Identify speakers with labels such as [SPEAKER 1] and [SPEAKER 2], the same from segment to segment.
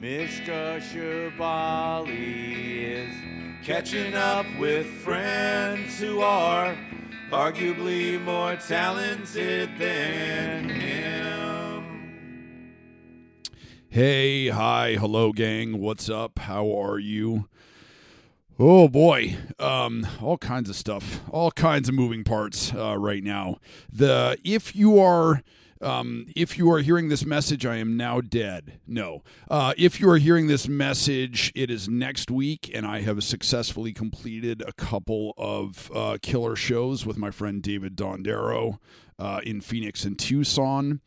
[SPEAKER 1] Mishka Shubaly is catching up with friends who are arguably more talented than him.
[SPEAKER 2] Hey, hi, hello, gang. What's up? How are you? Oh boy, um, all kinds of stuff, all kinds of moving parts uh, right now. The if you are. Um, if you are hearing this message, I am now dead. No. Uh, if you are hearing this message, it is next week, and I have successfully completed a couple of uh, killer shows with my friend David Dondero uh, in Phoenix and Tucson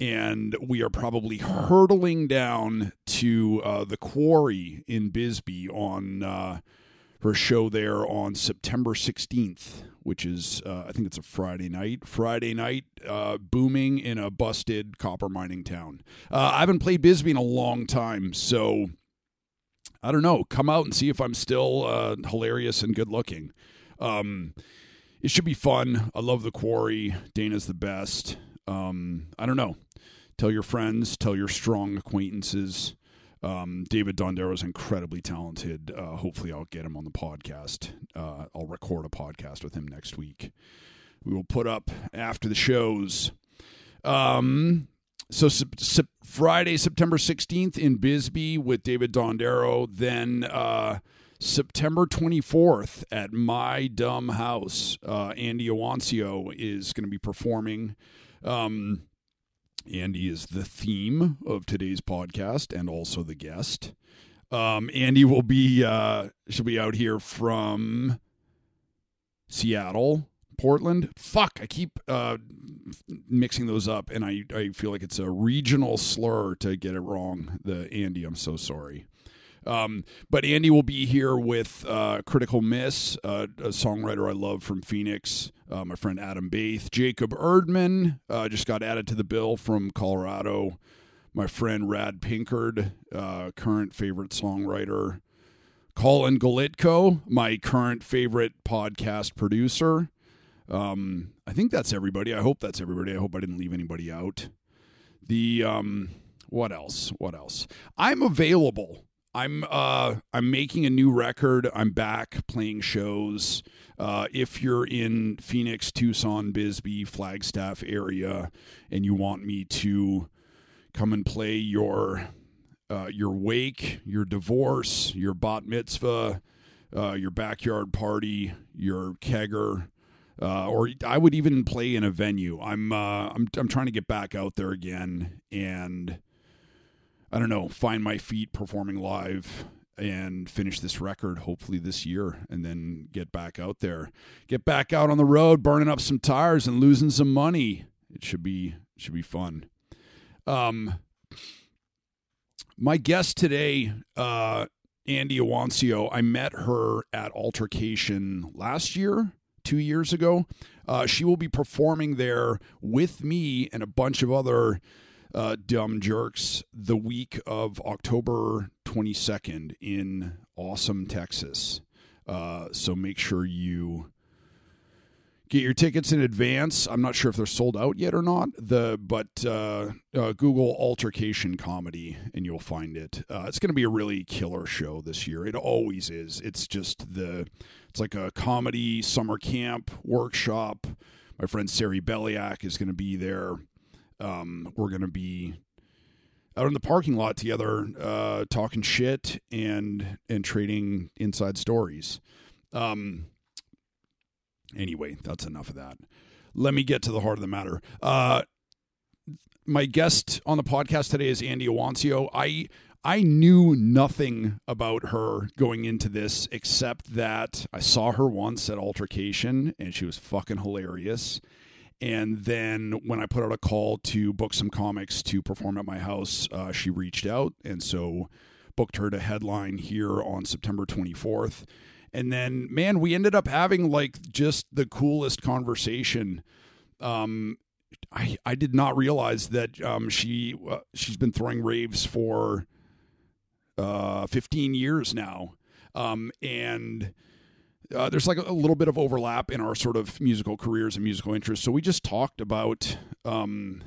[SPEAKER 2] and we are probably hurtling down to uh, the quarry in Bisbee on uh, her show there on September 16th, which is, uh, I think it's a Friday night. Friday night, uh, booming in a busted copper mining town. Uh, I haven't played Bisbee in a long time, so I don't know. Come out and see if I'm still uh, hilarious and good looking. Um, it should be fun. I love the quarry. Dana's the best. Um, I don't know. Tell your friends, tell your strong acquaintances. Um, David Dondero is incredibly talented. Uh, hopefully, I'll get him on the podcast. Uh, I'll record a podcast with him next week. We will put up after the shows. Um, so Friday, September 16th in Bisbee with David Dondero. Then uh, September 24th at My Dumb House, uh, Andy Iwancio is going to be performing. Um, Andy is the theme of today's podcast and also the guest. Um, Andy will be uh, she'll be out here from Seattle, Portland. Fuck, I keep uh, mixing those up, and I I feel like it's a regional slur to get it wrong. The Andy, I'm so sorry. Um, but Andy will be here with uh, Critical Miss, uh, a songwriter I love from Phoenix. Uh, my friend Adam Baith, Jacob Erdman uh, just got added to the bill from Colorado. My friend Rad Pinkard, uh, current favorite songwriter. Colin Golitko, my current favorite podcast producer. Um, I think that's everybody. I hope that's everybody. I hope I didn't leave anybody out. The um, what else? What else? I'm available I'm uh I'm making a new record. I'm back playing shows. Uh, if you're in Phoenix, Tucson, Bisbee, Flagstaff area, and you want me to come and play your uh, your wake, your divorce, your bat mitzvah, uh, your backyard party, your kegger, uh, or I would even play in a venue. I'm uh, I'm I'm trying to get back out there again and I don't know, find my feet performing live and finish this record hopefully this year and then get back out there. Get back out on the road, burning up some tires and losing some money. It should be should be fun. Um my guest today, uh Andy Iwancio, I met her at Altercation last year, two years ago. Uh, she will be performing there with me and a bunch of other uh, Dumb Jerks the week of October 22nd in Austin, Texas. Uh, so make sure you get your tickets in advance. I'm not sure if they're sold out yet or not. The but uh, uh, Google Altercation Comedy and you'll find it. Uh, it's going to be a really killer show this year. It always is. It's just the it's like a comedy summer camp workshop. My friend Sari Beliak is going to be there. Um, we're going to be out in the parking lot together, uh, talking shit and and trading inside stories. Um, anyway, that's enough of that. Let me get to the heart of the matter. Uh, my guest on the podcast today is Andy Iwancio. I I knew nothing about her going into this except that I saw her once at Altercation and she was fucking hilarious. And then when I put out a call to book some comics to perform at my house, uh, she reached out. And so booked her to headline here on September 24th. And then, man, we ended up having like just the coolest conversation. Um, I, I did not realize that um, she uh, she's been throwing raves for uh, 15 years now. Um, and uh, there's like a, little bit of overlap in our sort of musical careers and musical interests. So we just talked about um,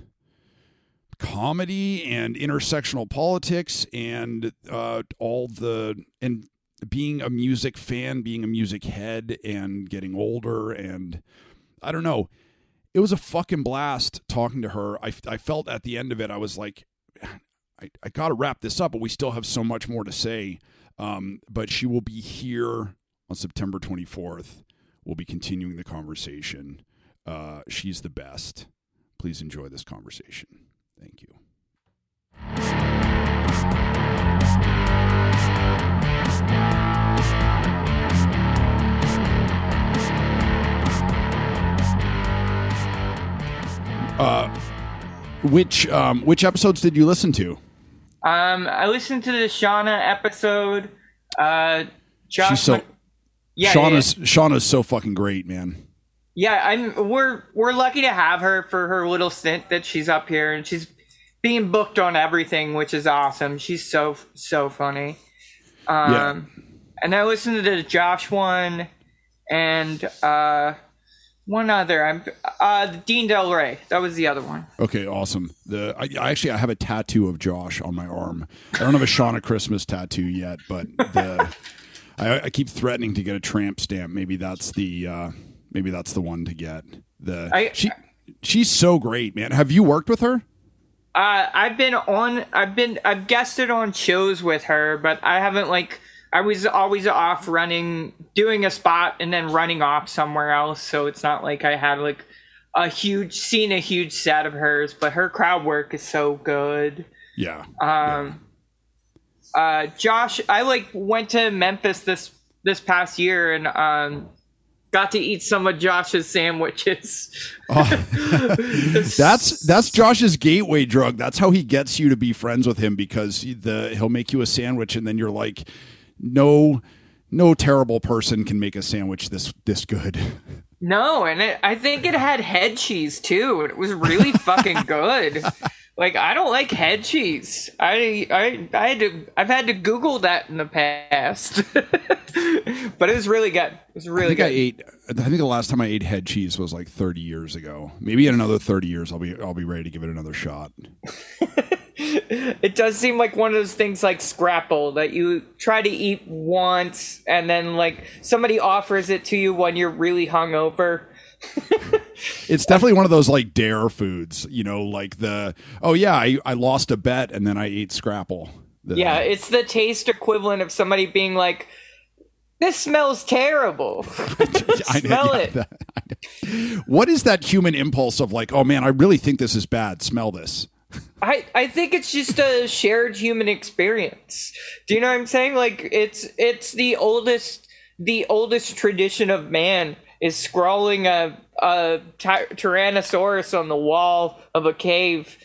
[SPEAKER 2] comedy and intersectional politics and uh, all the and being a music fan, being a music head, and getting older, and I don't know. It was a fucking blast talking to her. I, I felt at the end of it, I was like, I, I got to wrap this up, but we still have so much more to say. Um, but she will be here on September 24th. We'll be continuing the conversation. Uh, she's the best. Please enjoy this conversation. Thank you. Uh, which um, which episodes did you listen to?
[SPEAKER 3] Um, I listened to the Shauna episode. Uh, Josh,
[SPEAKER 2] so
[SPEAKER 3] yeah,
[SPEAKER 2] Shauna's
[SPEAKER 3] yeah,
[SPEAKER 2] Shauna's so fucking great, man.
[SPEAKER 3] yeah. I'm we're we're lucky to have her for her little stint that she's up here, and she's being booked on everything, which is awesome. She's so so funny. Um,
[SPEAKER 2] Yeah.
[SPEAKER 3] and I listened to the Josh one, and uh, one other. I'm uh, Dean Delray. That was the other one.
[SPEAKER 2] Okay, awesome. The I, I actually I have a tattoo of Josh on my arm. I don't have a Shauna Christmas tattoo yet, but the I, I keep threatening to get a tramp stamp. Maybe that's the uh, maybe that's the one to get. The
[SPEAKER 3] I-
[SPEAKER 2] she she's so great, man. Have you worked with her?
[SPEAKER 3] Uh, I've been on. I've been. I've guested on shows with her, but I haven't like. I was always off running, doing a spot, and then running off somewhere else. So it's not like I had like a huge seen a huge set of hers. But her crowd work is so good.
[SPEAKER 2] Yeah.
[SPEAKER 3] Um, uh, Josh, I like went to Memphis this this past year and um, got to eat some of Josh's sandwiches.
[SPEAKER 2] That's that's Josh's gateway drug. That's how he gets you to be friends with him because the he'll make you a sandwich and then you're like, no, no terrible person can make a sandwich this this good.
[SPEAKER 3] No, and it, I think it had head cheese too. It was really fucking good. Like I don't like head cheese. I I I had to I've had to Google that in the past, but it was really good. It was
[SPEAKER 2] I
[SPEAKER 3] really
[SPEAKER 2] think I
[SPEAKER 3] good.
[SPEAKER 2] ate. I think the last time I ate head cheese was like 30 years ago. Maybe in another 30 years, I'll be I'll be ready to give it another shot.
[SPEAKER 3] It does seem like one of those things like Scrapple that you try to eat once and then like somebody offers it to you when you're really hungover.
[SPEAKER 2] It's definitely one of those like dare foods, you know, like the oh yeah, I, I lost a bet and then I ate Scrapple. The-
[SPEAKER 3] Yeah, it's the taste equivalent of somebody being like, "This smells terrible."
[SPEAKER 2] I know,
[SPEAKER 3] Smell
[SPEAKER 2] yeah,
[SPEAKER 3] it.
[SPEAKER 2] what is that human impulse of like, oh man, I really think this is bad. Smell this.
[SPEAKER 3] I, I think it's just a shared human experience. Do you know what I'm saying? Like it's it's the oldest the oldest tradition of man is scrawling a a ty- tyrannosaurus on the wall of a cave.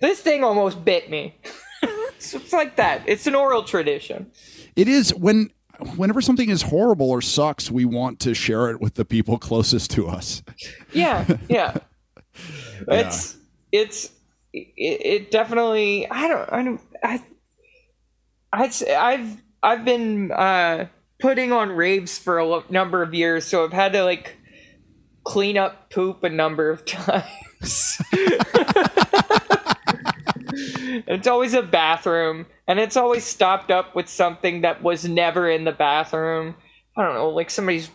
[SPEAKER 3] This thing almost bit me. it's, it's like that. It's an oral tradition.
[SPEAKER 2] It is when whenever something is horrible or sucks, we want to share it with the people closest to us.
[SPEAKER 3] Yeah, yeah. It's it's it, it definitely. I don't. I don't. I. I'd I've I've been uh, putting on raves for a number of years, so I've had to like clean up poop a number of times. it's always a bathroom, and it's always stopped up with something that was never in the bathroom. I don't know, like somebody's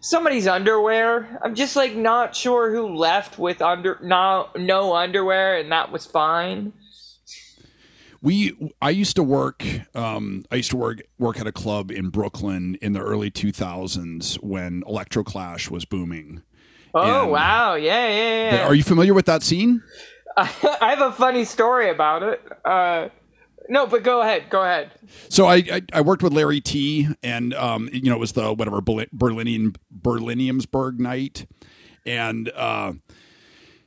[SPEAKER 3] somebody's underwear. I'm just like not sure who left with under no no underwear, and that was fine.
[SPEAKER 2] We i used to work um, i used to work work at a club in brooklyn in the early 2000s when electroclash was booming
[SPEAKER 3] Oh
[SPEAKER 2] And-
[SPEAKER 3] wow, yeah, yeah, yeah.
[SPEAKER 2] are you familiar with that scene
[SPEAKER 3] I have a funny story about it. Uh, no, but go ahead, go ahead.
[SPEAKER 2] so i i, I worked with Larry Tee and um, you know it was the whatever Berlin, berlinian berliniumsburg night and uh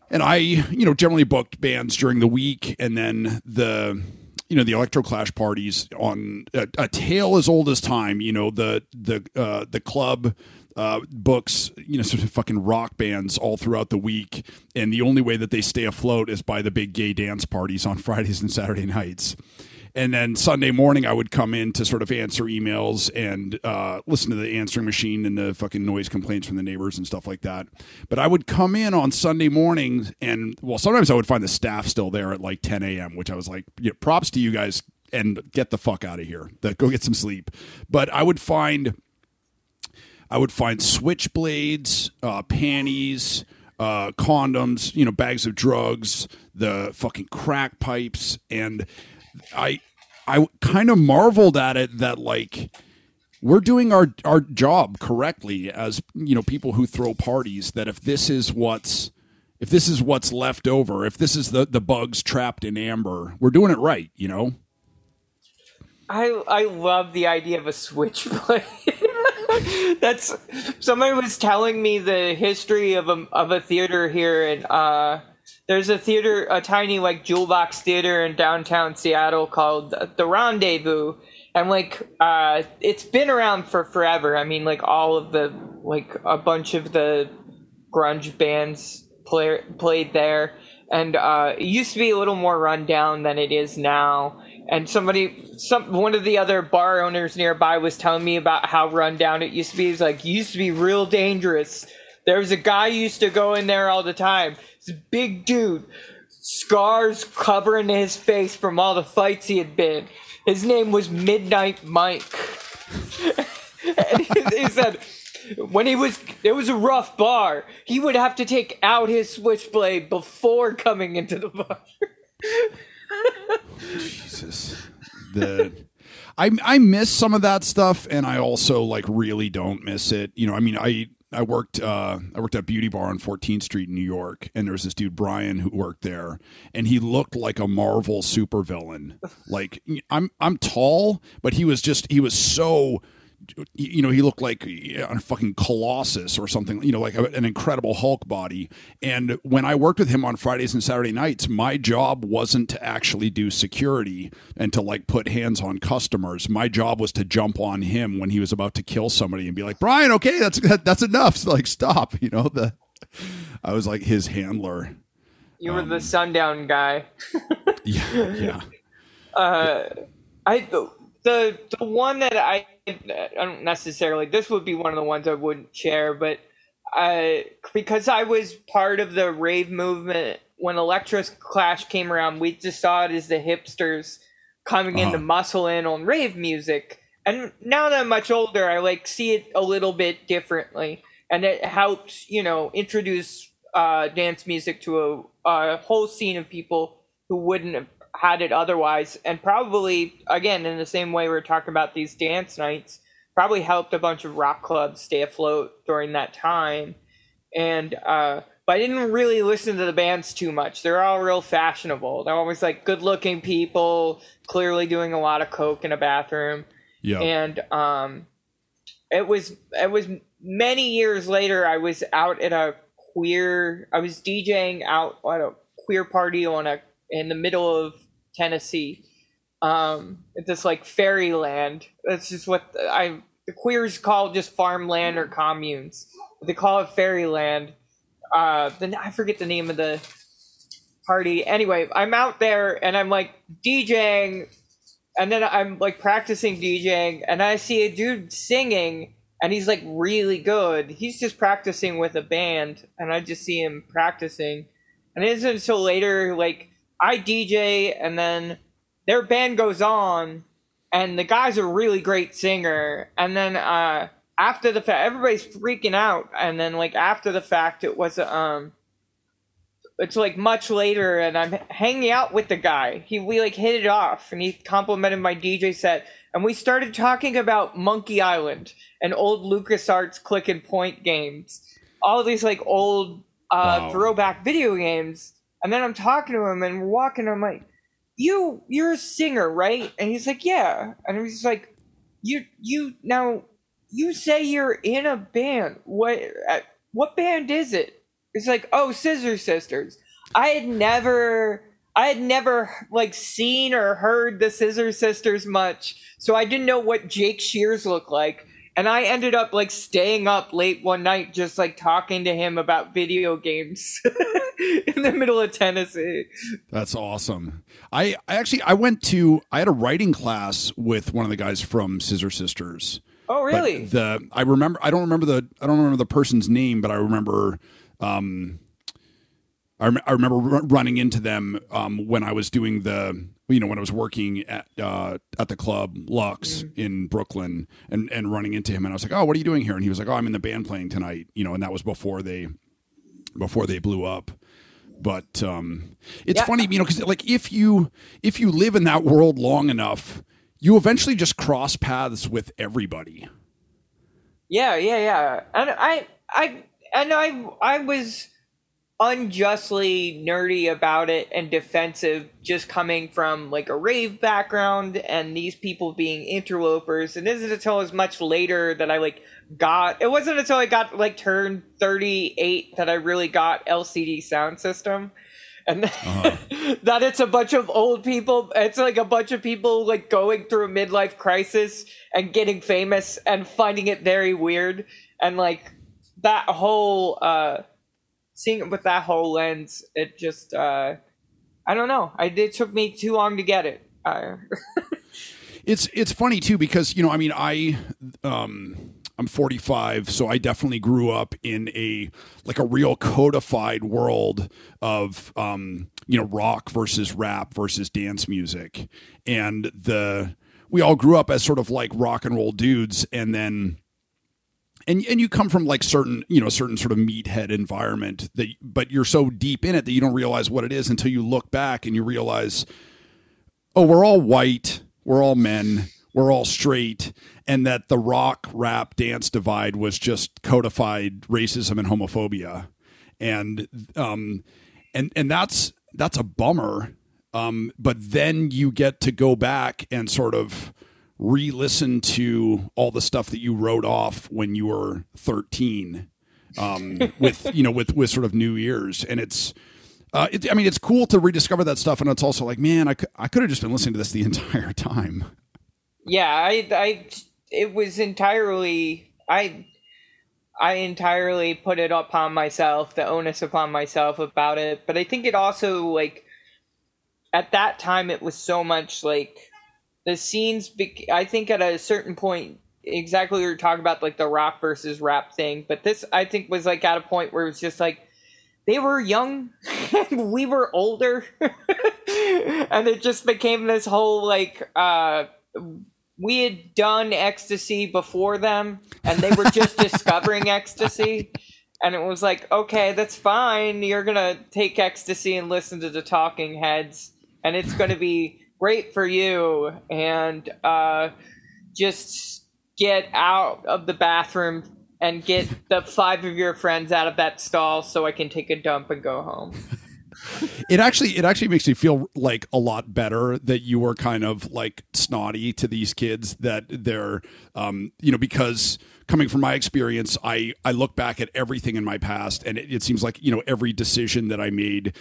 [SPEAKER 2] and i you know generally booked bands during the week and then the you know the electroclash parties on a, a tale as old as time you know the the uh the club uh books you know sort of fucking rock bands all throughout the week. And the only way that they stay afloat is by the big gay dance parties on fridays and saturday nights and then Sunday morning I would come in to sort of answer emails and uh, listen to the answering machine and the fucking noise complaints from the neighbors and stuff like that. But I would come in on Sunday mornings and well, sometimes I would find the staff still there at like 10 a.m., which I was like, props to you guys and get the fuck out of here. Go get some sleep. But I would find I would find switchblades, uh, panties, uh, condoms, you know, bags of drugs, the fucking crack pipes, and I I kind of marveled at it that like we're doing our our job correctly as you know people who throw parties that if this is what's if this is what's left over if this is the the bugs trapped in amber we're doing it right you know?
[SPEAKER 3] I i love the idea of a switchblade. That's somebody was telling me the history of a of a theater here and uh there's a theater, a tiny like jewel box theater in downtown Seattle called the Rendezvous, and like uh, it's been around for forever. I mean, like all of the like a bunch of the grunge bands play, played there, and uh, it used to be a little more rundown than it is now. And somebody, some one of the other bar owners nearby was telling me about how rundown it used to be. It's like used to be real dangerous. There was a guy used to go in there all the time big dude, scars covering his face from all the fights he had been. His name was Midnight Mike. and he, he said when he was it was a rough bar he would have to take out his switchblade before coming into the bar
[SPEAKER 2] jesus the I, I miss some of that stuff and i also like really don't miss it you know i mean i I worked uh, I worked at Beauty Bar on 14th Street in New York, and there was this dude Brian who worked there, and he looked like a Marvel supervillain. Like I'm I'm tall, but he was just he was so you know, he looked like a fucking colossus or something, you know, like an incredible Hulk body. And when I worked with him on Fridays and Saturday nights, my job wasn't to actually do security and to like put hands on customers. My job was to jump on him when he was about to kill somebody and be like, Brian, okay, that's that, that's enough. So like, stop. You know, the I was like his handler.
[SPEAKER 3] You were um, the sundown guy.
[SPEAKER 2] yeah, yeah.
[SPEAKER 3] Uh, I the the one that I, I don't necessarily this would be one of the ones I wouldn't share, but I because I was part of the rave movement when Electroclash came around, we just saw it as the hipsters coming uh-huh. in to muscle in on rave music. And now that I'm much older, I like see it a little bit differently, and it helps you know introduce uh, dance music to a, a whole scene of people who wouldn't have had it otherwise, and probably again in the same way we are talking about these dance nights, probably helped a bunch of rock clubs stay afloat during that time. And uh, but I didn't really listen to the bands too much. They're all real fashionable. They're always like good-looking people, clearly doing a lot of coke in a bathroom.
[SPEAKER 2] Yeah.
[SPEAKER 3] And um, it was it was many years later. I was out at a queer. I was DJing out at a queer party on a in the middle of Tennessee. Um, it's just like fairyland. That's just what the, I the queers call just farmland or communes. They call it fairyland. Uh, then I forget the name of the party. Anyway, I'm out there and I'm like DJing, and then I'm like practicing DJing, and I see a dude singing, and he's like really good. He's just practicing with a band, and I just see him practicing, and it isn't until later like I DJ, and then their band goes on, and the guy's a really great singer. And then uh, after the fact, everybody's freaking out, and then like after the fact, it was um, it's like much later, and I'm hanging out with the guy. He we like hit it off, and he complimented my DJ set, and we started talking about Monkey Island and old LucasArts click and point games, all of these like old uh, wow. throwback video games and then I'm talking to him and we're walking. I'm like, "You, you're a singer, right?" And he's like, "Yeah." And he's like, "You, you now, you say you're in a band. What, uh, what band is it?" It's like, "Oh, Scissor Sisters." I had never, I had never like seen or heard the Scissor Sisters much, so I didn't know what Jake Shears looked like. And I ended up like staying up late one night just like talking to him about video games. in the middle of Tennessee.
[SPEAKER 2] That's awesome. I, I actually I went to I had a writing class with one of the guys from Scissor Sisters.
[SPEAKER 3] Oh, really?
[SPEAKER 2] But the I remember I don't remember the I don't remember the person's name, but I remember um I, rem- I remember r- running into them um, when I was doing the you know when I was working at uh, at the club Luxx in Brooklyn and and running into him and I was like oh what are you doing here and he was like oh I'm in the band playing tonight you know and that was before they before they blew up but um, it's
[SPEAKER 3] Yeah.
[SPEAKER 2] funny you know because like if you if you live in that world long enough you eventually just cross paths with everybody
[SPEAKER 3] Yeah, yeah, yeah. And I, I, and I, I was unjustly nerdy about it and defensive, just coming from like a rave background and these people being interlopers. And it isn't until it was much later that I like got. It wasn't until I got like turned thirty eight that I really got LCD sound system. And that it's a bunch of old people. It's like a bunch of people like going through a midlife crisis and getting famous and finding it very weird. And like that whole uh seeing it with that whole lens, it just uh I don't know. I it took me too long to get it.
[SPEAKER 2] It's it's funny too because you know I mean I um I'm 45 so I definitely grew up in a like a real codified world of um you know rock versus rap versus dance music and the we all grew up as sort of like rock and roll dudes and then and and you come from like certain you know certain sort of meathead environment that but you're so deep in it that you don't realize what it is until you look back and you realize oh, we're all white, we're all men, we're all straight, and that the rock rap dance divide was just codified racism and homophobia, and um, and and that's that's a bummer. Um, but then you get to go back and sort of re-listen to all the stuff that you wrote off when you were 13 um, with you know with with sort of new ears and it's uh, it, I mean, it's cool to rediscover that stuff, and it's also like, man, I, I could have just been listening to this the entire time.
[SPEAKER 3] yeah, I I it was entirely I I entirely put it upon myself, the onus upon myself about it. But I think it also like at that time it was so much like the scenes. I think at a certain point, exactly what you're talking about, like the rock versus rap thing. But this, I think, was like at a point where it was just like they were young and we were older, and it just became this whole like. uh we had done ecstasy before them and they were just discovering ecstasy and it was like okay that's fine you're gonna take ecstasy and listen to the talking heads and it's gonna be great for you and uh, just get out of the bathroom and get the five of your friends out of that stall so i can take a dump and go home
[SPEAKER 2] It actually, it actually makes me feel like a lot better that you were kind of like snotty to these kids. That they're, um, you know, because coming from my experience, I I look back at everything in my past, and it, it seems like you know every decision that I made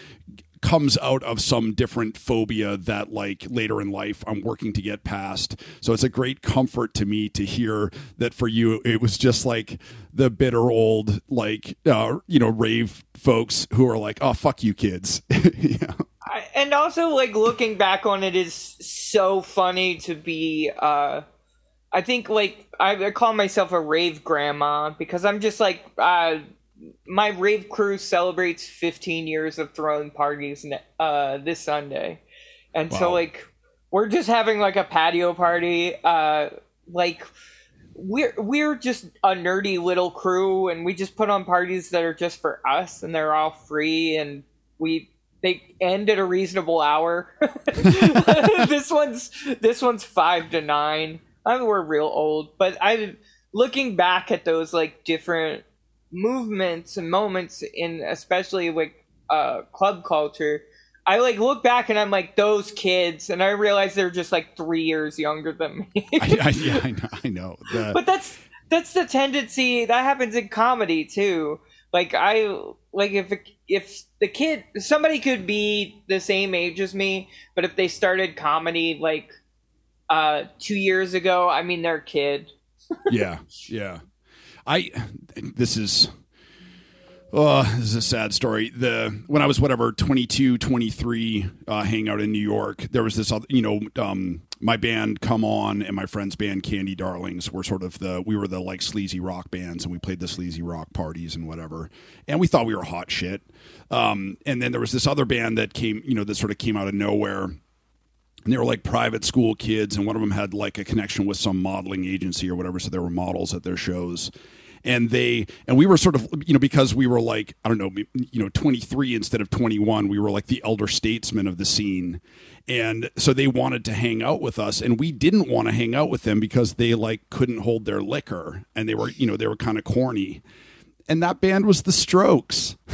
[SPEAKER 2] comes out of some different phobia that like later in life I'm working to get past. So it's a great comfort to me to hear that for you it was just like the bitter old like uh, you know rave folks who are like oh fuck you kids. yeah.
[SPEAKER 3] I, and also like looking back on it is so funny to be uh i think like i, I call myself a rave grandma because i'm just like uh my rave crew celebrates 15 years of throwing parties uh this sunday and so like we're just having like a patio party uh like we're we're just a nerdy little crew and we just put on parties that are just for us and they're all free and we they end at a reasonable hour. this one's this one's five to nine. I mean, we're real old, but I'm looking back at those like different movements and moments in especially like uh club culture. I like look back and I'm like those kids, and I realize they're just like three years younger than me.
[SPEAKER 2] I, I, yeah, I know. I know. The-
[SPEAKER 3] but that's that's the tendency that happens in comedy too like i like if if the kid somebody could be the same age as me but if they started comedy like uh two years ago i mean they're a kid
[SPEAKER 2] yeah, yeah. I this is Oh, this is a sad story. The when I was whatever 22, 23, uh, out in New York, there was this other, you know, um, my band Come On and my friend's band Candy Darlings were sort of the we were the like sleazy rock bands, and we played the sleazy rock parties and whatever, and we thought we were hot shit. Um, and then there was this other band that came, you know, that sort of came out of nowhere. And they were like private school kids, and one of them had like a connection with some modeling agency or whatever, so there were models at their shows. And they and we were sort of you know because we were like I don't know you know 23 instead of 21 we were like the elder statesmen of the scene. And so they wanted to hang out with us and we didn't want to hang out with them because they like couldn't hold their liquor and they were you know they were kind of corny. And that band was the strokes.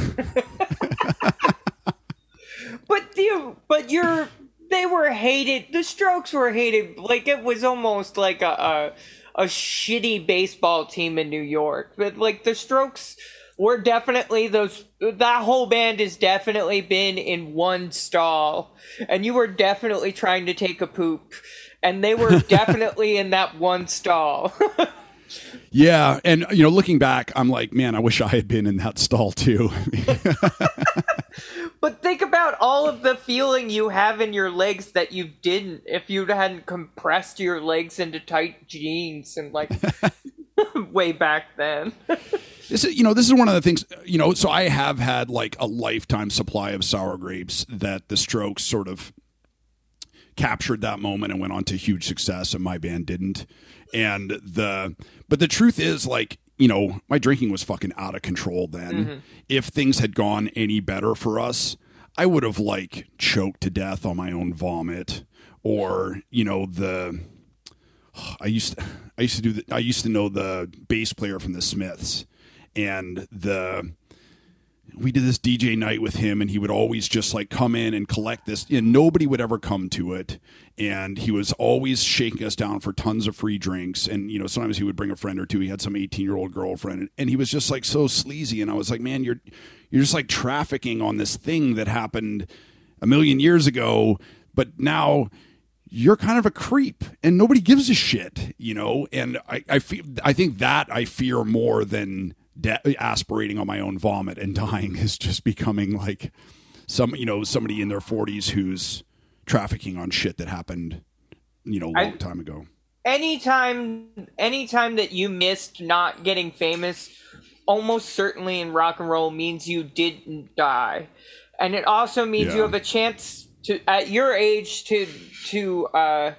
[SPEAKER 3] But the but you're they were hated the strokes were hated like it was almost like a, a a shitty baseball team in New York. But like the Strokes were definitely those that whole band has definitely been in one stall and you were definitely trying to take a poop and they were definitely in that one stall.
[SPEAKER 2] yeah, and you know, looking back, I'm like, man, I wish I had been in that stall too.
[SPEAKER 3] But think about all of the feeling you have in your legs that you didn't if you hadn't compressed your legs into tight jeans and like way back then.
[SPEAKER 2] this is you know this is one of the things you know so I have had like a lifetime supply of sour grapes that the Strokes sort of captured that moment and went on to huge success and my band didn't and the but the truth is like you know, my drinking was fucking out of control then. Mm-hmm. If things had gone any better for us, I would have like choked to death on my own vomit or, you know, the I used to, I used to do the, I used to know the bass player from the Smiths and the we did this DJ night with him, and he would always just like come in and collect this, and nobody would ever come to it. And he was always shaking us down for tons of free drinks. And you know, sometimes he would bring a friend or two. He had some eighteen year old girlfriend, and he was just like so sleazy. And I was like, man, you're you're just like trafficking on this thing that happened a million years ago, but now you're kind of a creep and nobody gives a shit, you know? And I, I feel, I think that I fear more than de- aspirating on my own vomit and dying is just becoming like some you know somebody in their 40s who's trafficking on shit that happened you know a long I, time ago.
[SPEAKER 3] Anytime anytime that you missed not getting famous almost certainly in rock and roll means you didn't die. And it also means yeah. you have a chance to at your age to to uh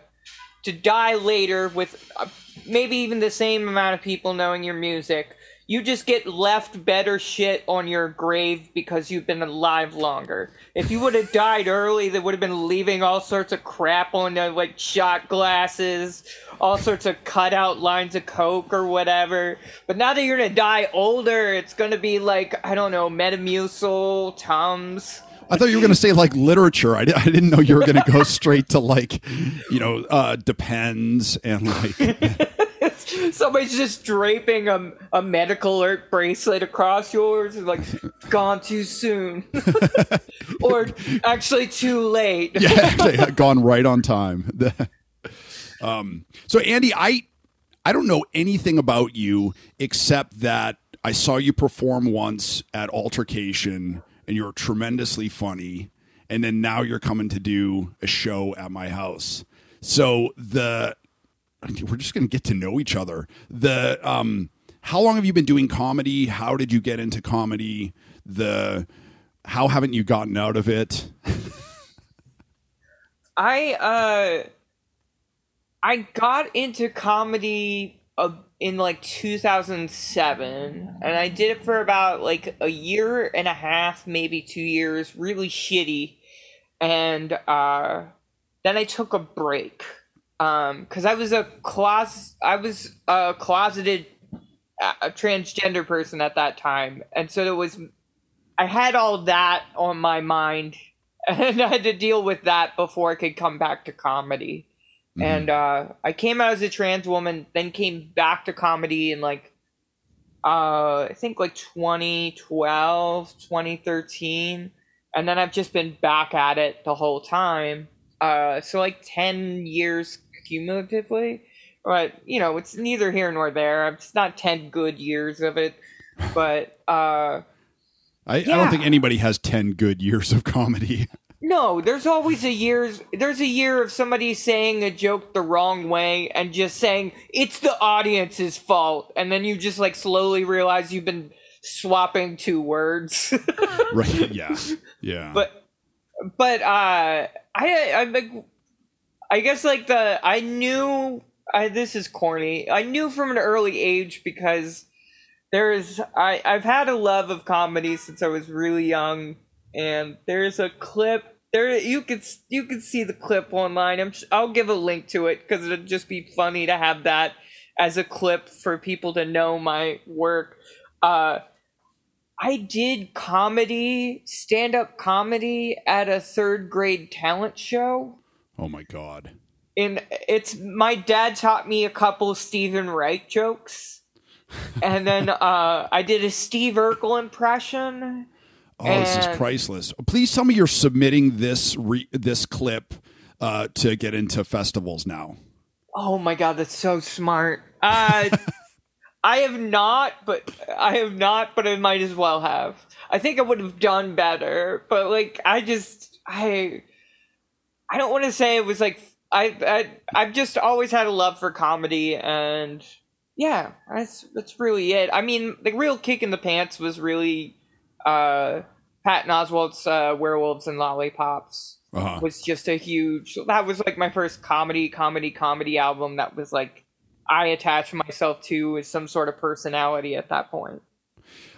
[SPEAKER 3] to die later with uh, maybe even the same amount of people knowing your music you just get left better shit on your grave because you've been alive longer. If you would have died early, they would have been leaving all sorts of crap on the like shot glasses, all sorts of cutout lines of coke or whatever. But now that you're gonna die older, it's gonna be like I don't know, Metamucil, Tums.
[SPEAKER 2] I thought you were going to say like literature. I, I didn't know you were going to go straight to like, you know, uh, depends and like.
[SPEAKER 3] Somebody's just draping a, a medical alert bracelet across yours, and like gone too soon, or actually too late.
[SPEAKER 2] yeah, gone right on time. um, so Andy, I I don't know anything about you except that I saw you perform once at Altercation, and you're tremendously funny. And then now you're coming to do a show at my house. So the we're just going to get to know each other. The um, how long have you been doing comedy? How did you get into comedy? The how haven't you gotten out of it?
[SPEAKER 3] I uh, I got into comedy uh, in like 2007, and I did it for about like a year and a half, maybe two years, really shitty, and uh, then I took a break um because i was a closet i was a closeted a transgender person at that time. And so it was i had all that on my mind and i had to deal with that before i could come back to comedy. Mm-hmm. and uh i came out as a trans woman then came back to comedy in like uh i think like 2012 2013 and then i've just been back at it the whole time. Uh so like 10 years cumulatively. But, you know, it's neither here nor there. It's not 10 good years of it. But, uh,
[SPEAKER 2] I, I don't think anybody has ten good years of comedy.
[SPEAKER 3] No, there's always a year's there's a year of somebody saying a joke the wrong way and just saying it's the audience's fault and then you just like slowly realize you've been swapping two words.
[SPEAKER 2] right? Yeah, yeah.
[SPEAKER 3] but but uh I I like I guess like the I knew I this is corny. I knew from an early age because there's I I've had a love of comedy since I was really young and there's a clip there you could you could see the clip online. I'm I'll give a link to it cuz it'd just be funny to have that as a clip for people to know my work. Uh I did comedy, stand up comedy at a third grade talent show.
[SPEAKER 2] Oh my god.
[SPEAKER 3] And it's my dad taught me a couple Steven Wright jokes. and then uh, I did a Steve Urkel impression.
[SPEAKER 2] Oh, this is priceless. Please tell me you're submitting this re- this clip uh, to get into festivals now.
[SPEAKER 3] Oh my god, that's so smart. Uh, I have not, but I have not, but I might as well have. I think I would have done better, but like I just I I don't want to say it was like I I I've just always had a love for comedy and yeah, that's that's really it. I mean, the real kick in the pants was really uh Patton Oswalt's uh, Werewolves and Lollipops
[SPEAKER 2] Uh-huh.
[SPEAKER 3] was just a huge that was like my first comedy comedy comedy album that was like i attached myself to as some sort of personality at that point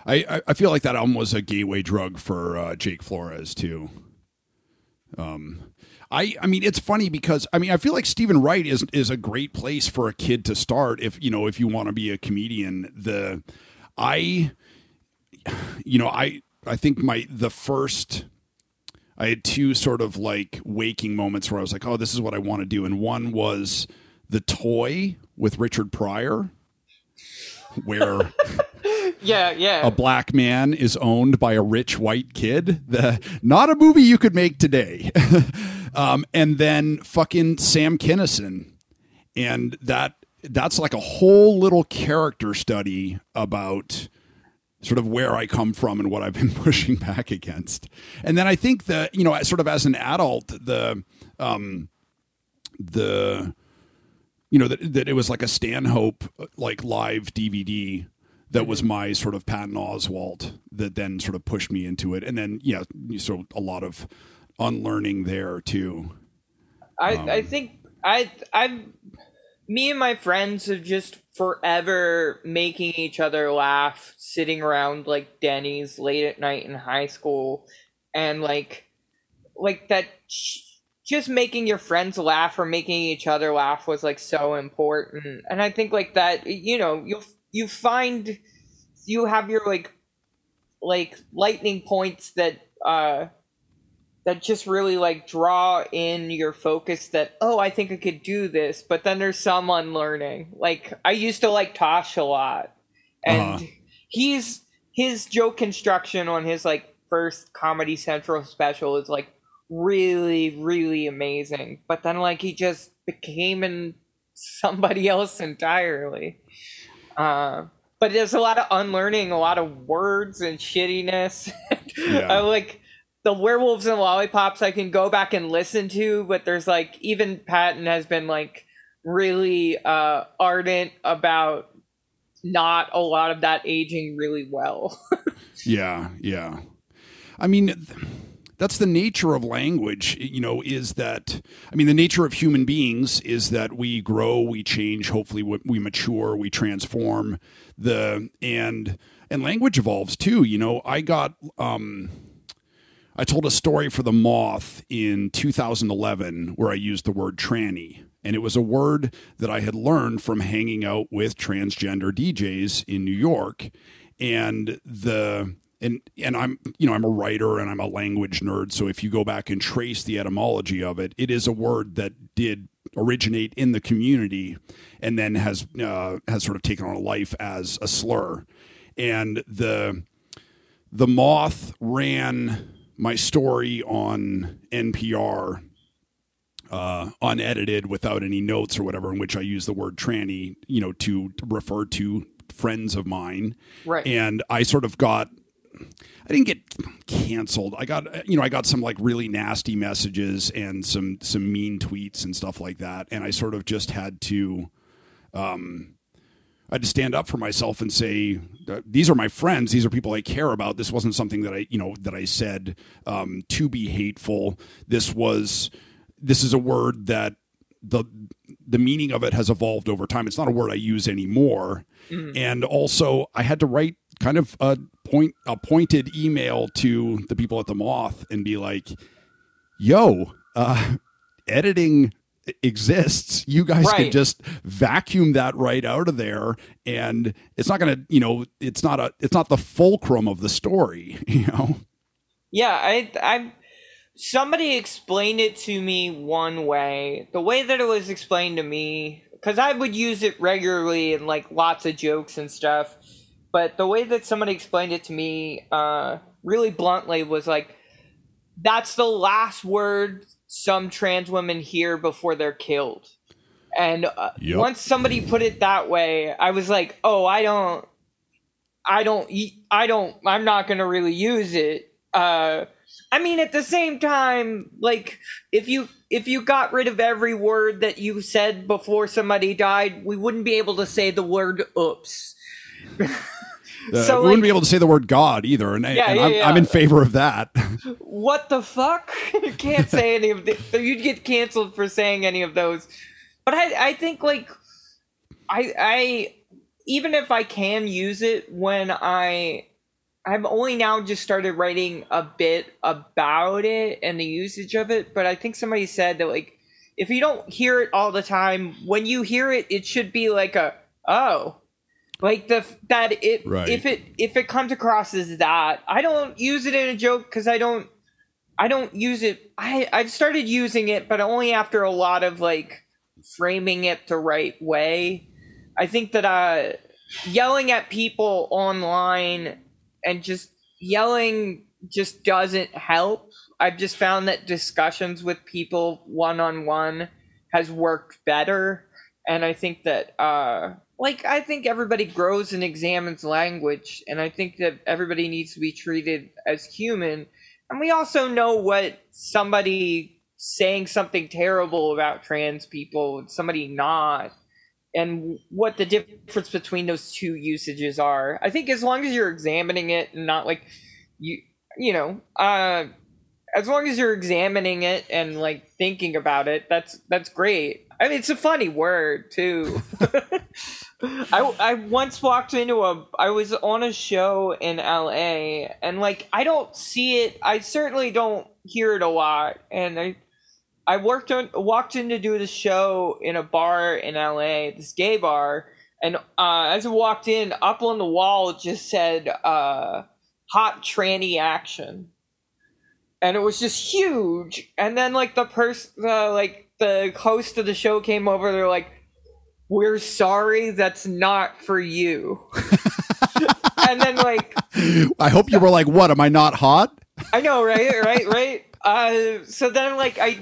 [SPEAKER 2] I, I I feel like that album was a gateway drug for uh, Jake Flores too. Um, I I mean it's funny because I mean I feel like Steven Wright is is a great place for a kid to start if you know if you want to be a comedian. The I you know I I think my the first I had two sort of like waking moments where I was like oh this is what I want to do and one was the toy with Richard Pryor where
[SPEAKER 3] yeah yeah
[SPEAKER 2] a black man is owned by a rich white kid. The not a movie you could make today. um, and then fucking Sam Kinison, and that that's like a whole little character study about sort of where I come from and what I've been pushing back against. And then I think that you know, sort of as an adult, the um, the you know that that it was like a Stanhope like live DVD that was my sort of Patton Oswalt that then sort of pushed me into it, and then yeah, so a lot of unlearning there too.
[SPEAKER 3] i i think i i'm me and my friends have just forever making each other laugh sitting around like denny's late at night in high school and like like that just making your friends laugh or making each other laugh was like so important and i think like that you know you you find you have your like like lightning points that uh that just really like draw in your focus that oh i think i could do this but then there's some unlearning. Like i used to like tosh a lot. And
[SPEAKER 2] Uh-huh.
[SPEAKER 3] he's his joke construction on his like first comedy central special is like really really amazing. But then like he just became in somebody else entirely. Uh but there's a lot of unlearning a lot of words and shittiness.
[SPEAKER 2] Yeah.
[SPEAKER 3] I like the werewolves and lollipops I can go back and listen to, but there's like even Patton has been like really uh ardent about not a lot of that aging really well.
[SPEAKER 2] Yeah, yeah. I mean, that's the nature of language, you know, is that, I mean, the nature of human beings is that we grow, we change, hopefully we, we mature, we transform the, and, and language evolves too. You know, I got, um, I told a story for the Moth in 2011 where I used the word tranny. And it was a word that I had learned from hanging out with transgender DJs in New York. And the and and I'm you know I'm a writer and I'm a language nerd. So if you go back and trace the etymology of it, it is a word that did originate in the community and then has uh, has sort of taken on a life as a slur. And the the moth ran my story on NPR uh, unedited without any notes or whatever, in which I use the word tranny, you know, to, refer to friends of mine.
[SPEAKER 3] right.
[SPEAKER 2] And I sort of got I didn't get canceled. I got you know I got some like really nasty messages and some some mean tweets and stuff like that, and I sort of just had to. Um, I had to stand up for myself and say, these are my friends. These are people I care about. This wasn't something that I, you know, that I said um, to be hateful. This was, this is a word that the the meaning of it has evolved over time. It's not a word I use anymore. Mm. And also, I had to write kind of a point a pointed email to the people at the Moth and be like, "Yo, uh, editing exists. You guys right. can just vacuum that right out of there, and it's not going to, you know, it's not a, it's not the fulcrum of the story, you know."
[SPEAKER 3] Yeah, I, I, somebody explained it to me one way. The way that it was explained to me, because I would use it regularly and like lots of jokes and stuff but the way that somebody explained it to me, uh, really bluntly, was like, "That's the last word some trans women here before they're killed." And uh, yep. once somebody put it that way, I was like, "Oh, I don't, I don't, I don't, I'm not gonna really use it." Uh, I mean, at the same time, like if you if you got rid of every word that you said before somebody died, we wouldn't be able to say the word "oops."
[SPEAKER 2] Uh, so, we like, wouldn't be able to say the word God either, and, yeah, and yeah, I'm, yeah. I'm, in favor of that.
[SPEAKER 3] what the fuck? you can't say any of the. You'd get canceled for saying any of those. But I, I think like, I, I, even if I can use it when I, I've only now just started writing a bit about it and the usage of it. But I think somebody said that like, if you don't hear it all the time, when you hear it, it should be like a oh like the that it right. if it if it comes across as that i don't use it in a joke because i don't i don't use it. I i've started using it but only after a lot of like framing it the right way. I think that uh yelling at people online and just yelling just doesn't help. I've just found that discussions with people one-on-one has worked better. And i think that uh like I think everybody grows and examines language, and I think that everybody needs to be treated as human. And we also know what somebody saying something terrible about trans people, somebody not, and what the difference between those two usages are. I think as long as you're examining it and not like you, you know, uh, as long as you're examining it and like thinking about it, that's that's great. I mean, it's a funny word too. I I once walked into a I was on a show in LA and like I don't see it. I certainly don't hear it a lot. And I I worked on walked in to do the show in a bar in LA, this gay bar, and uh, as I walked in, up on the wall it just said uh, "hot tranny action," and it was just huge. And then like the person, uh, like the host of the show came over. They're like, "We're sorry, that's not for you." and then like,
[SPEAKER 2] I hope you were like, "What? Am I not hot?"
[SPEAKER 3] I know, right, right, right. Uh, so then like I,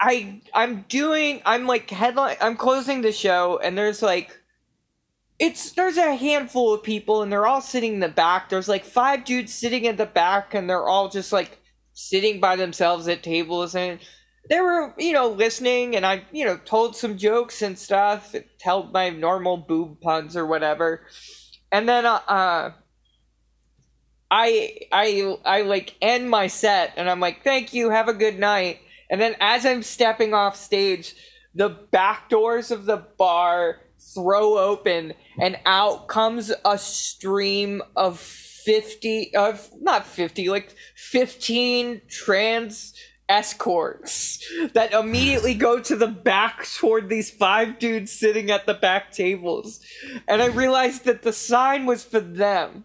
[SPEAKER 3] I, I'm doing. I'm like headline. I'm closing the show, and there's like. It's there's a handful of people and they're all sitting in the back. There's like five dudes sitting in the back and they're all just like sitting by themselves at tables and they were, you know, listening, and I, you know, told some jokes and stuff, told my normal boob puns or whatever, and then uh, uh, I, I, I like end my set, and I'm like, "Thank you, have a good night." And then as I'm stepping off stage, the back doors of the bar throw open, and out comes a stream of 50 of not 50 like 15 trans escorts that immediately go to the back toward these five dudes sitting at the back tables. And I realized that the sign was for them,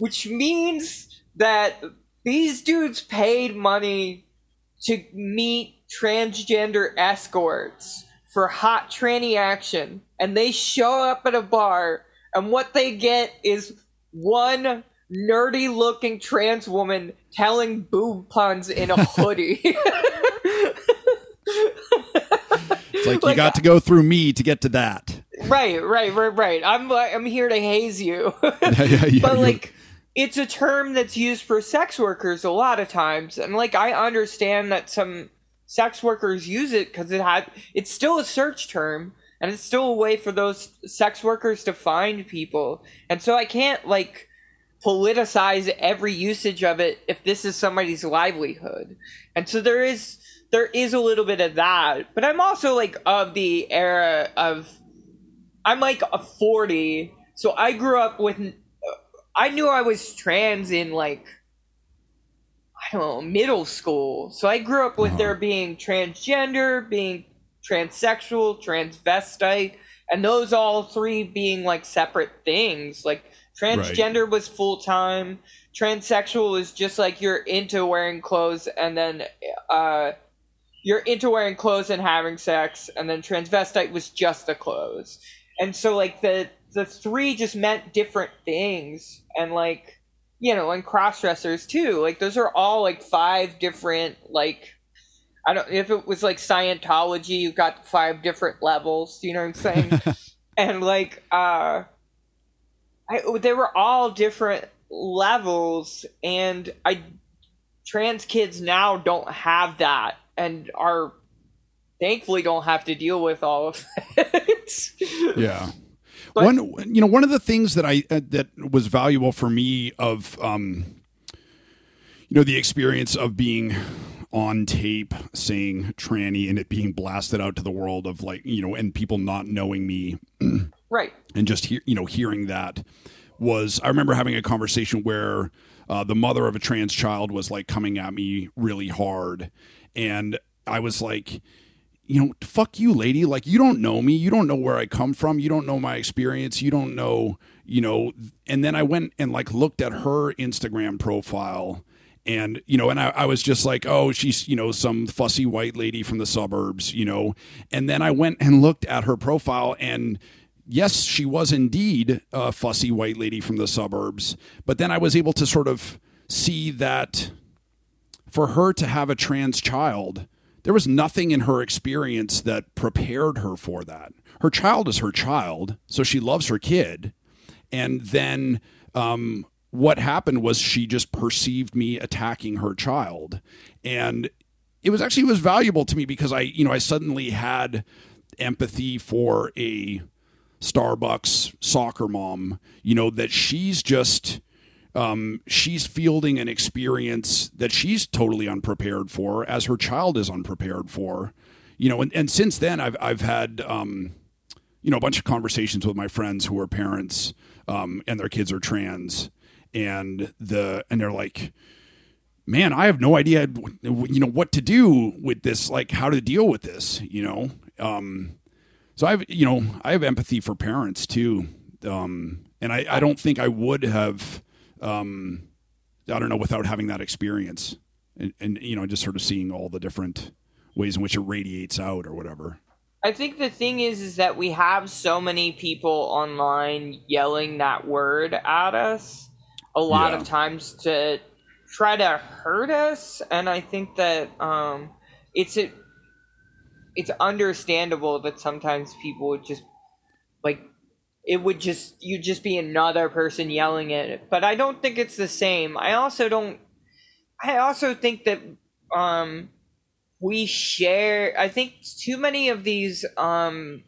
[SPEAKER 3] which means that these dudes paid money to meet transgender escorts for hot tranny action. And they show up at a bar, and what they get is one nerdy looking trans woman telling boob puns in a hoodie.
[SPEAKER 2] it's like, like you got to go through me to get to that.
[SPEAKER 3] Right, right, right, right. I'm I'm here to haze you. yeah, yeah, yeah, but like it's a term that's used for sex workers a lot of times and like i understand that some sex workers use it because it had it's still a search term and it's still a way for those sex workers to find people and so i can't like politicize every usage of it if this is somebody's livelihood and so there is there is a little bit of that but i'm also like of the era of i'm like a 40 so i grew up with I knew I was trans in like I don't know middle school. So I grew up with uh-huh. there being transgender, being transsexual, transvestite, and those all three being like separate things. Like transgender right. was full time. Transsexual is just like you're into wearing clothes and then uh you're into wearing clothes and having sex and then transvestite was just the clothes. And so like the the three just meant different things and like you know and cross dressers too like those are all like five different like i don't if it was like scientology you've got five different levels you know what i'm saying and like uh I, they were all different levels and i trans kids now don't have that and are thankfully don't have to deal with all of it
[SPEAKER 2] yeah. But, one, you know, one of the things that I uh, that was valuable for me of, um, you know, the experience of being on tape saying tranny and it being blasted out to the world of like you know and people not knowing me
[SPEAKER 3] right
[SPEAKER 2] and just hear you know hearing that was i remember having a conversation where uh, the mother of a trans child was like coming at me really hard and i was like you know, fuck you, lady. Like, you don't know me. You don't know where I come from. You don't know my experience. You don't know, you know. And then I went and like looked at her Instagram profile and you know and I, I, was just like oh she's you know some fussy white lady from the suburbs you know and then i went and looked at her profile and yes she was indeed a fussy white lady from the suburbs but then i was able to sort of see that for her to have a trans child there was nothing in her experience that prepared her for that. Her child is her child, so she loves her kid. And then um, what happened was she just perceived me attacking her child. And it was actually it was valuable to me because I, you know, I suddenly had empathy for a Starbucks soccer mom, you know, that she's just um, she's fielding an experience that she's totally unprepared for, as her child is unprepared for. You know, and, and since then, I've I've had um, you know a bunch of conversations with my friends who are parents um, and their kids are trans, and the and they're like, man, I have no idea, you know, what to do with this, like how to deal with this, you know. Um, so I've you know I have empathy for parents too, um, and I, I don't think I would have um, I don't know, without having that experience and, and, you know, just sort of seeing all the different ways in which it radiates out or whatever.
[SPEAKER 3] I think the thing is, is that we have so many people online yelling that word at us a lot yeah. of times to try to hurt us, and I think that um, it's a, it's understandable that sometimes people would just like it would just you'd just be another person yelling at it. But i don't think it's the same. I also don't i also think that um we share i think too many of these um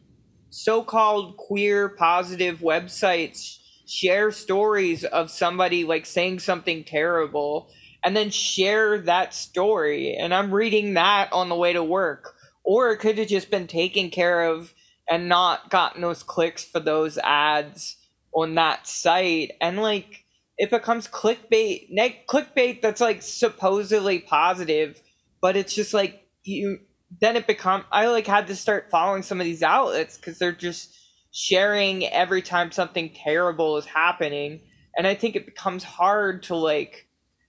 [SPEAKER 3] so-called queer positive websites share stories of somebody like saying something terrible and then share that story. And i'm reading that on the way to work or it could have just been taken care of and not gotten those clicks for those ads on that site. And like it becomes clickbait ne- clickbait that's like supposedly positive but it's just like you then it become i like had to start following some of these outlets because they're just sharing every time something terrible is happening. And i think it becomes hard to like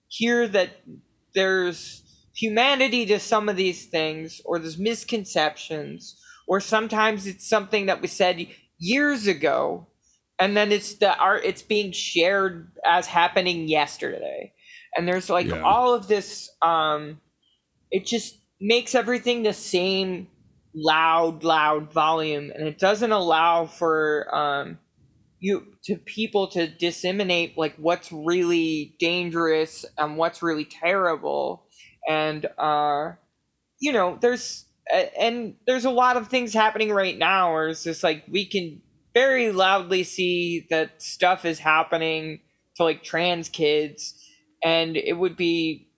[SPEAKER 3] hear that there's humanity to some of these things or there's misconceptions or sometimes it's something that was said years ago and then it's the art it's being shared as happening yesterday and there's like yeah. all of this um it just makes everything the same loud loud volume and it doesn't allow for um you to people to disseminate like what's really dangerous and what's really terrible and uh you know there's and there's a lot of things happening right now where it's just like we can very loudly see that stuff is happening to like trans kids and it would be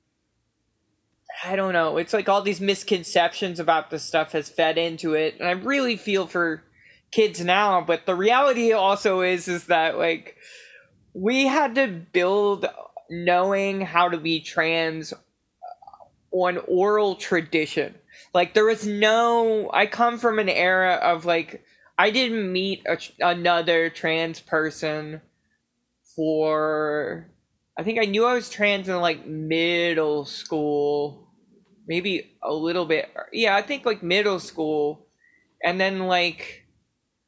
[SPEAKER 3] I don't know. It's like all these misconceptions about this stuff has fed into it, and I really feel for kids now. But the reality also is is that like we had to build knowing how to be trans on oral tradition. Like there was no. I come from an era of like I didn't meet a, another trans person for. I think I knew I was trans in like middle school maybe a little bit. Yeah, I think like middle school, and then like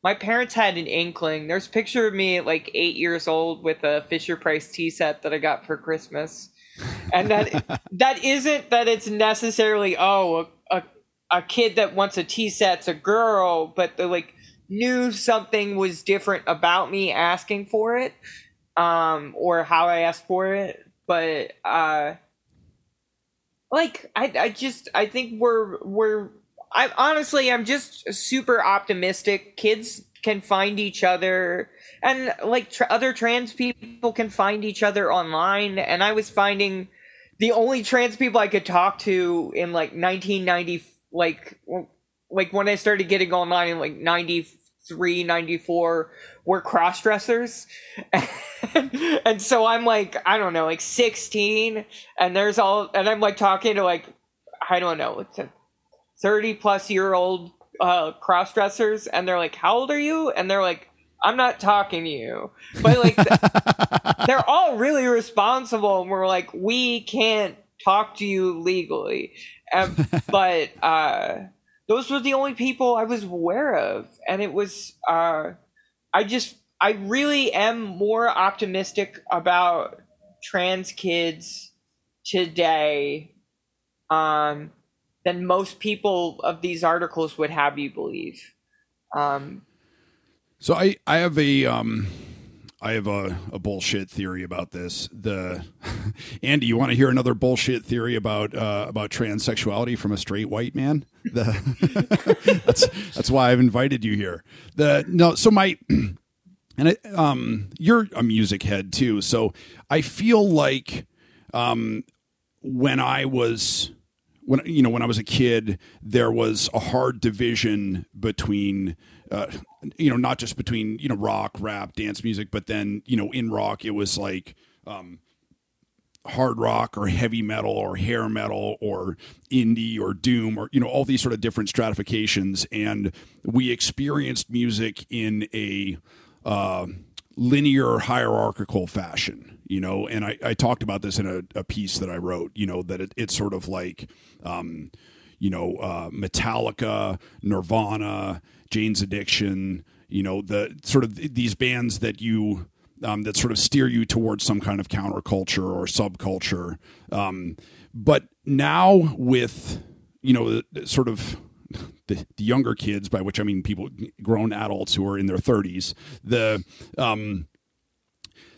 [SPEAKER 3] my parents had an inkling. There's a picture of me at like eight years old with a Fisher Price tea set that I got for Christmas, and that that isn't that it's necessarily oh a, a a kid that wants a tea set's a girl, but they like knew something was different about me asking for it, um, or how I asked for it. But uh, like I, I just I think we're we're I honestly I'm just super optimistic. Kids can find each other and like tr- other trans people can find each other online and I was finding the only trans people I could talk to in like 1990 like like when I started getting online in like 93 94 were cross dressers and, so i'm like i don't know like 16 and there's all and i'm like talking to like i don't know it's a 30 plus year old uh cross dressers and they're like how old are you? And they're like i'm not talking to you but like they're all really responsible and we're like we can't talk to you legally but uh those were the only people I was aware of, and it was. Uh, I just, I really am more optimistic about trans kids today, um, than most people of these articles would have you believe. Um,
[SPEAKER 2] so I, I have a, um, I have a, a bullshit theory about this. The Andy, you want to hear another bullshit theory about uh, about transsexuality from a straight white man? The, that's that's why I've invited you here. The no, so my and it, um, you're a music head too, so I feel like um, when I was when you know when I was a kid, there was a hard division between uh, you know, not just between you know rock, rap, dance music, but then you know in rock it was like um, hard rock or heavy metal or hair metal or indie or doom or you know all these sort of different stratifications, and we experienced music in a uh, linear hierarchical fashion you know? And I, I talked about this in a, a, piece that i wrote you know that it, it's sort of like um, you know uh, metallica nirvana Jane's Addiction, you know, the sort of these bands that you um, that sort of steer you towards some kind of counterculture or subculture. Um, but now with you know sort of the, the, younger kids, by which I mean people, grown adults who are in their 30s, the um,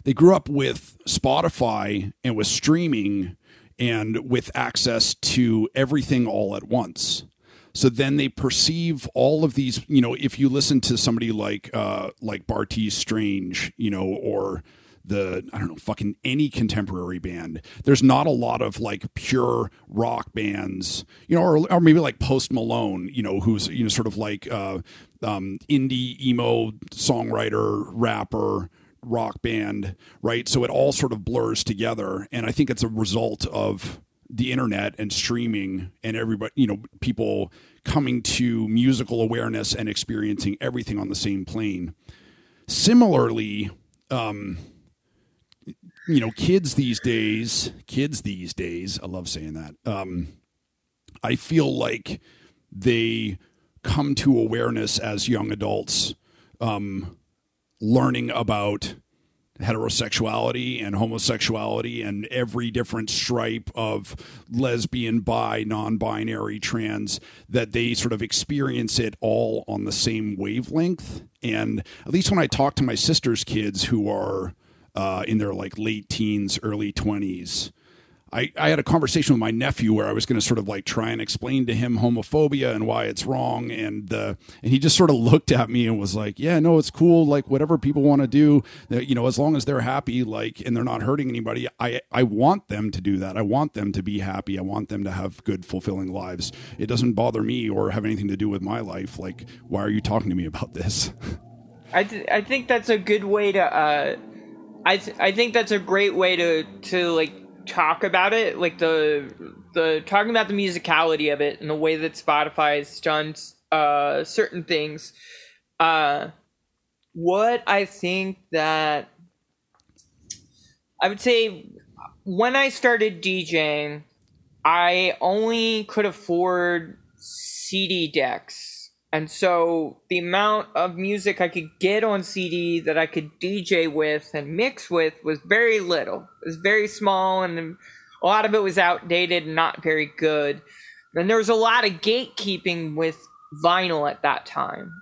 [SPEAKER 2] they grew up with Spotify and with streaming and with access to everything all at once. So then they perceive all of these. You know, if you listen to somebody like uh, like Bartees Strange, you know, or the I don't know, fucking any contemporary band. There's not a lot of like pure rock bands, you know, or, or maybe like Post Malone, you know, who's you know sort of like uh, um, indie emo songwriter rapper rock band, right? So it all sort of blurs together, and I think it's a result of the internet and streaming and everybody, you know, people coming to musical awareness and experiencing everything on the same plane. Similarly, um, you know, kids these days, kids these days, I love saying that. Um, I feel like they come to awareness as young adults, um, learning about heterosexuality and homosexuality and every different stripe of lesbian, bi, non binary, trans, that they sort of experience it all on the same wavelength. And at least when I talk to my sister's kids who are uh, in their like late teens, early 20s, I, I had a conversation with my nephew where I was going to sort of like try and explain to him homophobia and why it's wrong, and the and he just sort of looked at me and was like, "Yeah, no, it's cool. Like whatever people want to do, you know, as long as they're happy, like and they're not hurting anybody, I I want them to do that. I want them to be happy. I want them to have good, fulfilling lives. It doesn't bother me or have anything to do with my life. Like, why are you talking to me about this?"
[SPEAKER 3] I th- I think that's a good way to. Uh, I th- I think that's a great way to to like talk about it, like the the talking about the musicality of it and the way that Spotify's done uh, certain things. Uh, what I think that I would say when I started DJing, I only could afford CD decks and so the amount of music I could get on CD that I could DJ with and mix with was very little. It was very small, and a lot of it was outdated and not very good. And there was a lot of gatekeeping with vinyl at that time.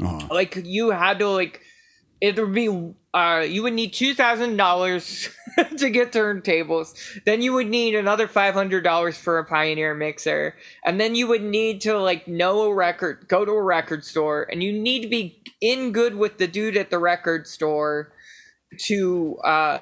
[SPEAKER 3] Uh-huh. Like you had to like it would be uh, you would need two thousand dollars to get turntables. Then you would need another five hundred dollars for a Pioneer mixer, and then you would need to like know a record, go to a record store, and you need to be in good with the dude at the record store to uh,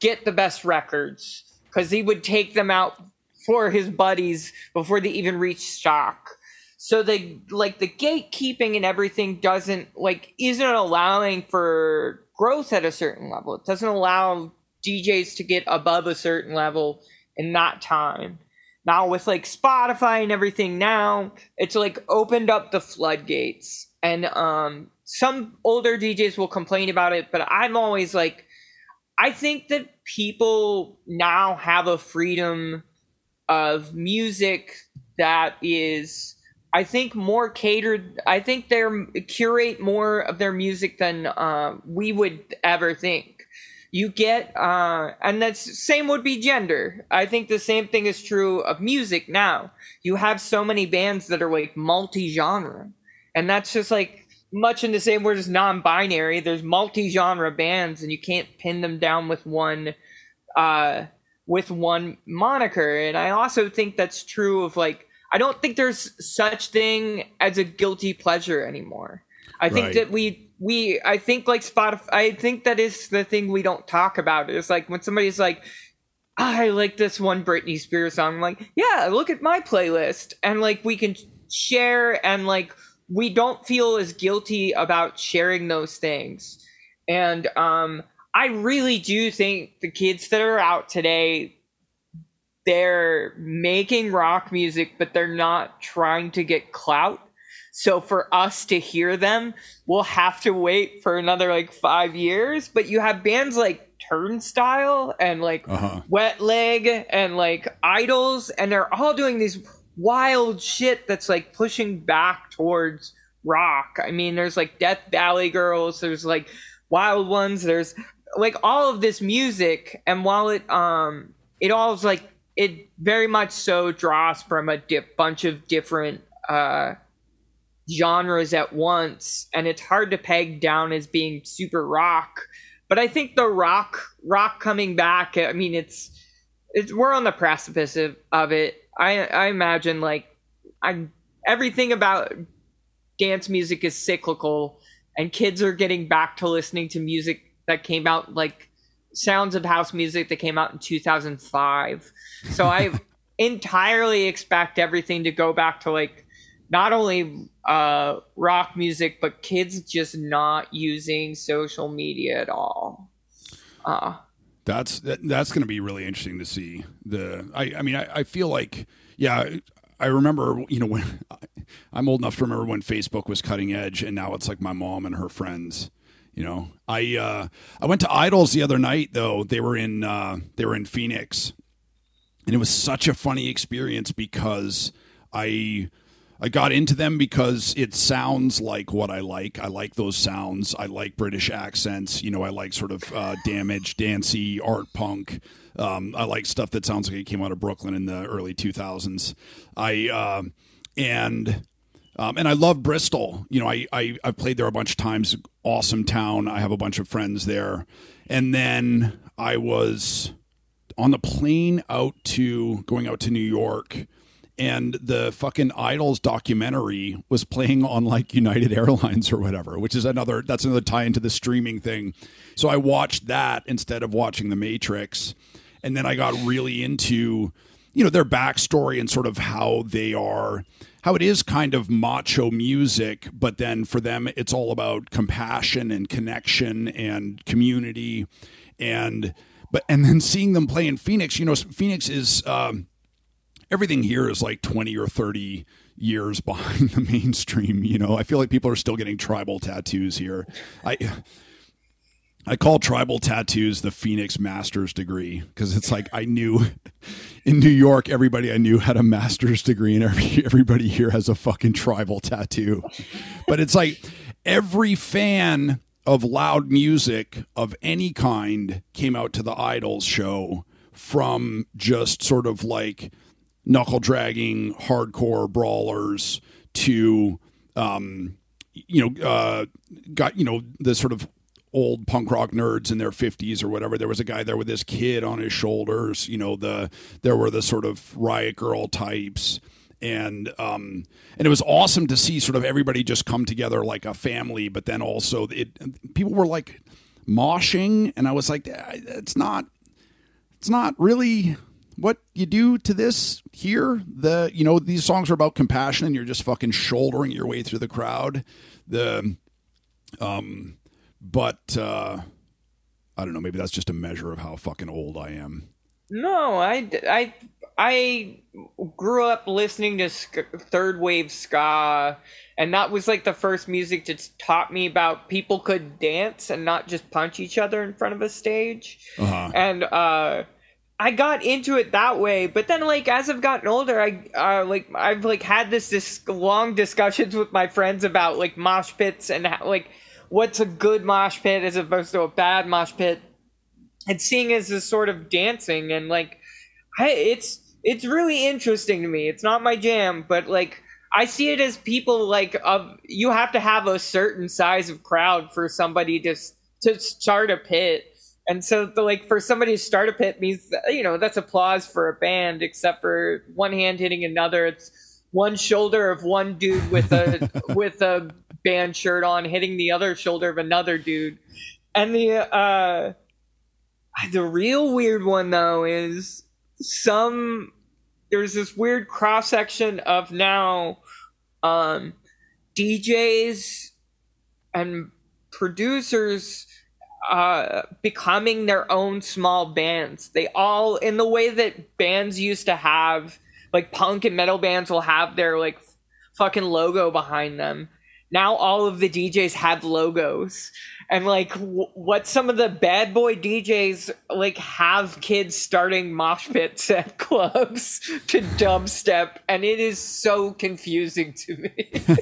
[SPEAKER 3] get the best records. Because he would take them out for his buddies before they even reach stock. So the like the gatekeeping and everything doesn't like isn't allowing for growth at a certain level. It doesn't allow djs to get above a certain level in that time. Now with like spotify and everything now it's like opened up the floodgates. And um some older djs will complain about it but i'm always like i think that people now have a freedom of music that is I think more catered. I think they curate more of their music than uh, we would ever think. You get, uh, and that's same would be gender. I think the same thing is true of music now. You have so many bands that are like multi-genre, and that's just like much in the same word as non-binary. There's multi-genre bands, and you can't pin them down with one, uh, with one moniker. And I also think that's true of like I don't think there's such thing as a guilty pleasure anymore. I think right. that we we I think like Spotify I think that is the thing we don't talk about. It's like when somebody's like I like this one Britney Spears song. I'm like, yeah, look at my playlist. And like we can share and like we don't feel as guilty about sharing those things. And um I really do think the kids that are out today they're making rock music, but they're not trying to get clout. So for us to hear them, we'll have to wait for another like five years. But you have bands like Turnstile and like uh-huh. Wet Leg and like IDLES, and they're all doing these wild shit that's like pushing back towards rock. I mean, there's like Death Valley Girls, there's like Wild Ones, there's like all of this music, and while it um it all is like it very much so draws from a dip, bunch of different uh, genres at once, and it's hard to peg down as being super rock. But I think the rock rock coming back. I mean, it's it's we're on the precipice of, of it. I I imagine like I everything about dance music is cyclical, and kids are getting back to listening to music that came out like sounds of house music that came out in 2005. So I entirely expect everything to go back to like not only uh, rock music, but kids just not using social media at all. Uh,
[SPEAKER 2] that's that, that's going to be really interesting to see. The I I mean I, I feel like yeah I remember you know when I'm old enough to remember when Facebook was cutting edge, and now it's like my mom and her friends you know, I uh, I went to IDLES the other night though. They were in uh, they were in Phoenix, and it was such a funny experience because I I got into them because it sounds like what I like. I like those sounds. I like British accents. You know, I like sort of uh, damaged, dancey art punk. Um, I like stuff that sounds like it came out of Brooklyn in the early 2000s. I uh, and um, and I love Bristol. You know, I, I I've played there a bunch of times. Awesome town. I have a bunch of friends there. And then I was on the plane out to going out to New York and the fucking IDLES documentary was playing on like United Airlines or whatever, which is another that's another tie into the streaming thing. So I watched that instead of watching The Matrix, and then I got really into you know their backstory and sort of how they are how it is kind of macho music but then for them it's all about compassion and connection and community and but and then seeing them play in phoenix you know phoenix is um, everything here is like 20 or 30 years behind the mainstream you know i feel like people are still getting tribal tattoos here i I call tribal tattoos the Phoenix master's degree because it's like I knew in New York everybody I knew had a master's degree and every, everybody here has a fucking tribal tattoo. But it's like every fan of loud music of any kind came out to the IDLES show from just sort of like knuckle dragging hardcore brawlers to um you know uh got you know the sort of old punk rock nerds in their 50s or whatever. There was a guy there with his kid on his shoulders you know the there were the sort of riot girl types and um and it was awesome to see sort of everybody just come together like a family but then also it people were like moshing and i was like it's not it's not really what you do to this here the you know these songs are about compassion and you're just fucking shouldering your way through the crowd the um but uh, I don't know. Maybe that's just a measure of how fucking old I am.
[SPEAKER 3] No, I, I, I grew up listening to third wave ska, and that was like the first music that taught me about people could dance and not just punch each other in front of a stage. Uh-huh. And uh, I got into it that way, but then like as I've gotten older, I uh, like I've like had this this long discussions with my friends about like mosh pits and like what's a good mosh pit as opposed to a bad mosh pit and seeing as this sort of dancing and like I, it's it's really interesting to me. It's not my jam but like i see it as people like of you have to have a certain size of crowd for somebody to to start a pit. And so the, like for somebody to start a pit means you know that's applause for a band except for one hand hitting another. It's one shoulder of one dude with a with a band shirt on, hitting the other shoulder of another dude. And the uh the real weird one though is some there's this weird cross section of now um DJs and producers uh, becoming their own small bands. They all, in the way that bands used to have, like punk and metal bands will have their like fucking logo behind them now all of the DJs have logos and like w- what some of the bad boy DJs like have kids starting mosh pits at clubs to dubstep and it is so confusing to me.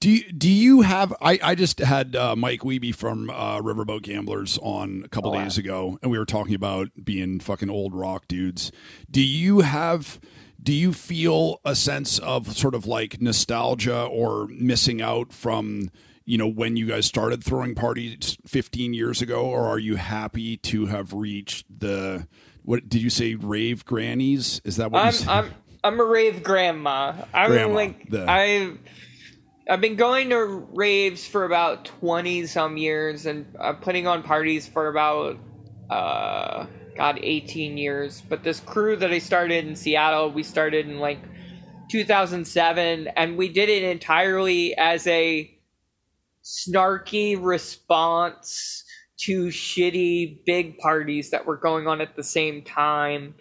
[SPEAKER 2] do you, do you have I, I just had uh, Mike Wiebe from uh, Riverboat Gamblers on a couple oh, days wow. ago and we were talking about being fucking old rock dudes. Do you have do you feel a sense of sort of like nostalgia or missing out from you know when you guys started throwing parties 15 years ago or are you happy to have reached the what did you say rave grannies is that what
[SPEAKER 3] I'm,
[SPEAKER 2] you said?
[SPEAKER 3] I'm I'm a rave grandma. I'm grandma, like the... I I've been going to raves for about 20 some years and I'm putting on parties for about uh God, 18 years. But this crew that I started in Seattle, we started in like 2007, and we did it entirely as a snarky response to shitty big parties that were going on at the same time.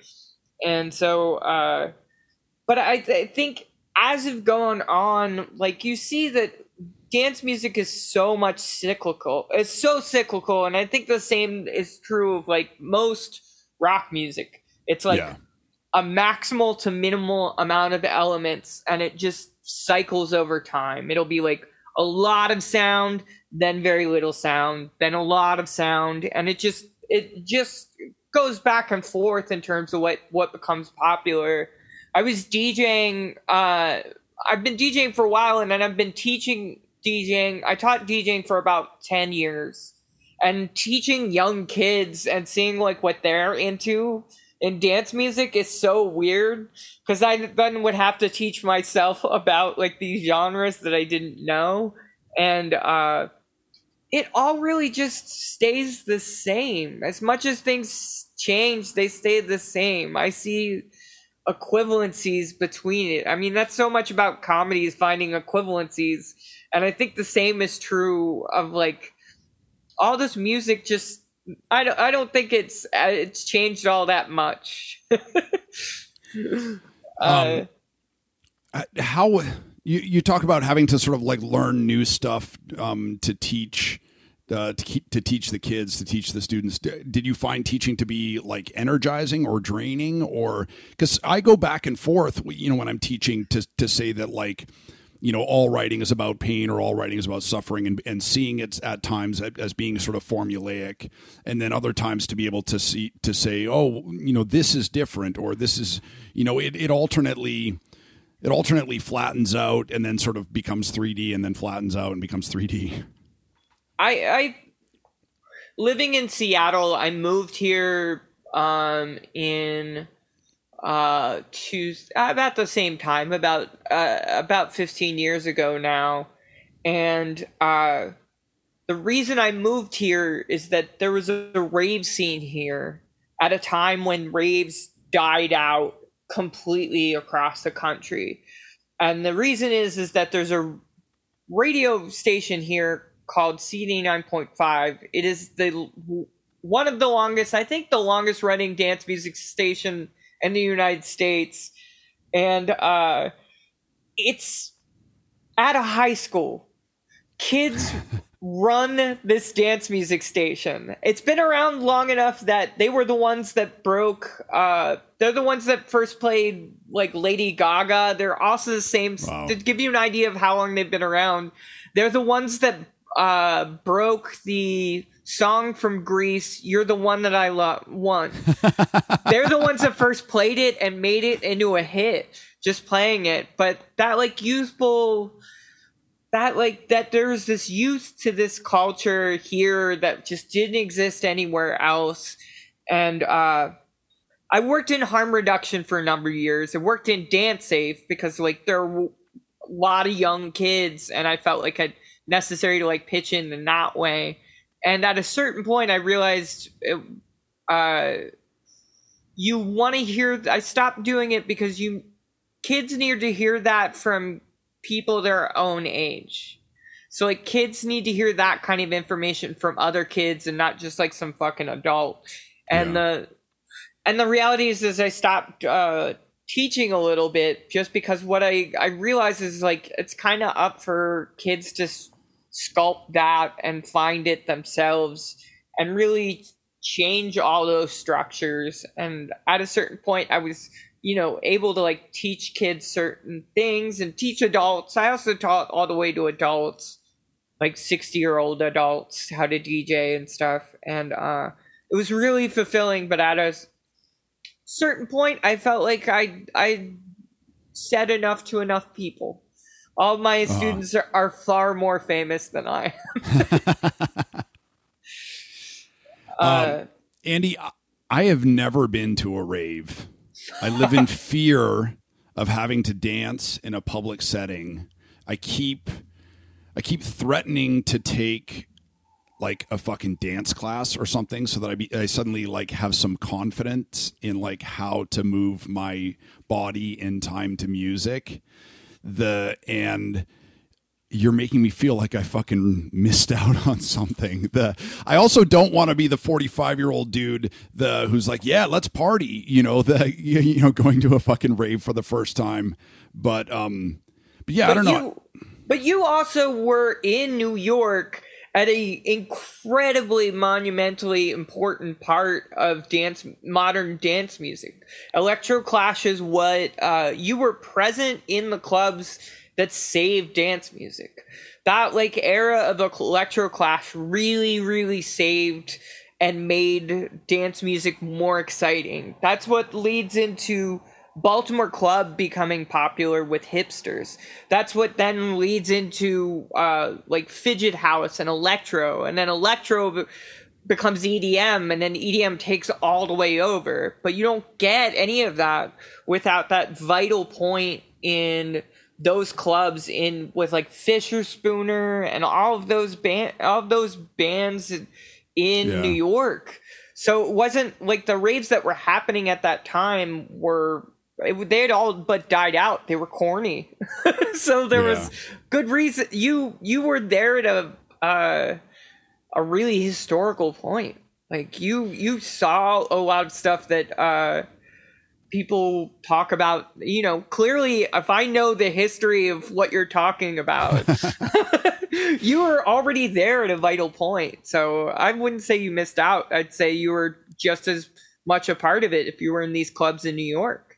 [SPEAKER 3] And so, uh, but I, I think as of going on, like you see that dance music is so much cyclical. It's so cyclical, and I think the same is true of like most rock music. It's like yeah. a maximal to minimal amount of elements and it just cycles over time. It'll be like a lot of sound, then very little sound, then a lot of sound, and it just it just goes back and forth in terms of what what becomes popular. I was DJing uh I've been DJing for a while and then I've been teaching DJing. I taught DJing for about 10 years and teaching young kids and seeing like what they're into in dance music is so weird because I then would have to teach myself about like these genres that I didn't know, and uh, it all really just stays the same. As much as things change, they stay the same. I see equivalencies between it. I mean, that's so much about comedies finding equivalencies, and I think the same is true of like all this music just I don't. I don't think it's uh, it's changed all that much.
[SPEAKER 2] uh, um, uh, how you you talk about having to sort of like learn new stuff um, to teach. Uh, to keep to teach the kids to teach the students did you find teaching to be like energizing or draining or because i go back and forth you know when i'm teaching to to say that like you know all writing is about pain or all writing is about suffering and, and seeing it at times as being sort of formulaic and then other times to be able to see to say oh you know this is different or this is you know it, it alternately it alternately flattens out and then sort of becomes 3d and then flattens out and becomes 3d
[SPEAKER 3] i i living in seattle i moved here um in uh, to about the same time, about uh, about 15 years ago now, and uh, the reason I moved here is that there was a, a rave scene here at a time when raves died out completely across the country, and the reason is is that there's a radio station here called C89.5. It is the one of the longest, I think, the longest running dance music station in the United States, and uh, it's at a high school. Kids run this dance music station. It's been around long enough that they were the ones that broke. Uh, they're the ones that first played like Lady Gaga. They're also the same. Wow. To give you an idea of how long they've been around, they're the ones that uh, broke the song from Grease, "You're the One That I Love." One, they're the ones that first played it and made it into a hit, just playing it. But that like youthful, that like that there's this youth to this culture here that just didn't exist anywhere else, and uh, I worked in harm reduction for a number of years. I worked in DanceSafe because like there were a lot of young kids, and I felt like I necessary to like pitch in in that way and at a certain point i realized it, uh, you want to hear i stopped doing it because you kids need to hear that from people their own age so like kids need to hear that kind of information from other kids and not just like some fucking adult and yeah. the and the reality is is i stopped uh teaching a little bit just because what i i realize is like it's kind of up for kids to sculpt that and find it themselves and really change all those structures. And at a certain point i was you know able to like teach kids certain things and teach adults. I also taught all the way to adults like 60 year old adults how to dj and stuff. And uh it was really fulfilling but at a certain point i felt like i i said enough to enough people all my uh-huh. students are, are, far more famous than I
[SPEAKER 2] uh, um, Andy, I have never been to a rave. I live in fear of having to dance in a public setting. I keep I keep threatening to take like a fucking dance class or something so that I, be, I suddenly like have some confidence in like how to move my body in time to music the and you're making me feel like I fucking missed out on something. The I also don't want to be the 45 year old dude the who's like, yeah, let's party. You know, the you know going to a fucking rave for the first time. But um, but yeah, but I don't
[SPEAKER 3] you,
[SPEAKER 2] know.
[SPEAKER 3] But you also were in New York at a incredibly monumentally important part of dance modern dance music. Electroclash is what uh, you were present in the clubs that saved dance music. That like era of electroclash really really saved and made dance music more exciting. That's what leads into Baltimore club becoming popular with hipsters. That's what then leads into uh, like fidget house and electro, and then electro becomes EDM, and then EDM takes all the way over. But you don't get any of that without that vital point in those clubs in with like Fischerspooner and all of those band all of those bands in yeah. New York. So it wasn't like the raves that were happening at that time were it, they had all but died out. They were corny, so there yeah. was good reason. You you were there at a uh, a really historical point. Like you you saw a lot of stuff that uh, people talk about. You know, clearly, if I know the history of what you're talking about, you were already there at a vital point. So I wouldn't say you missed out. I'd say you were just as much a part of it if you were in these clubs in New York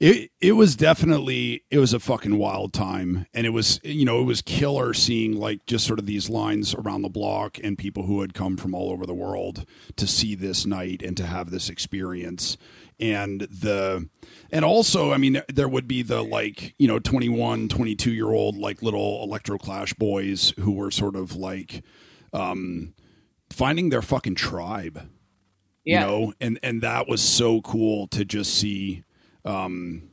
[SPEAKER 2] it it was definitely it was a fucking wild time. And it was you know it was killer seeing like just sort of these lines around the block and people who had come from all over the world to see this night and to have this experience. And the and also i mean there would be the like you know 21 22 year old like little electroclash boys who were sort of like um finding their fucking tribe yeah. you know? And and that was so cool to just see um,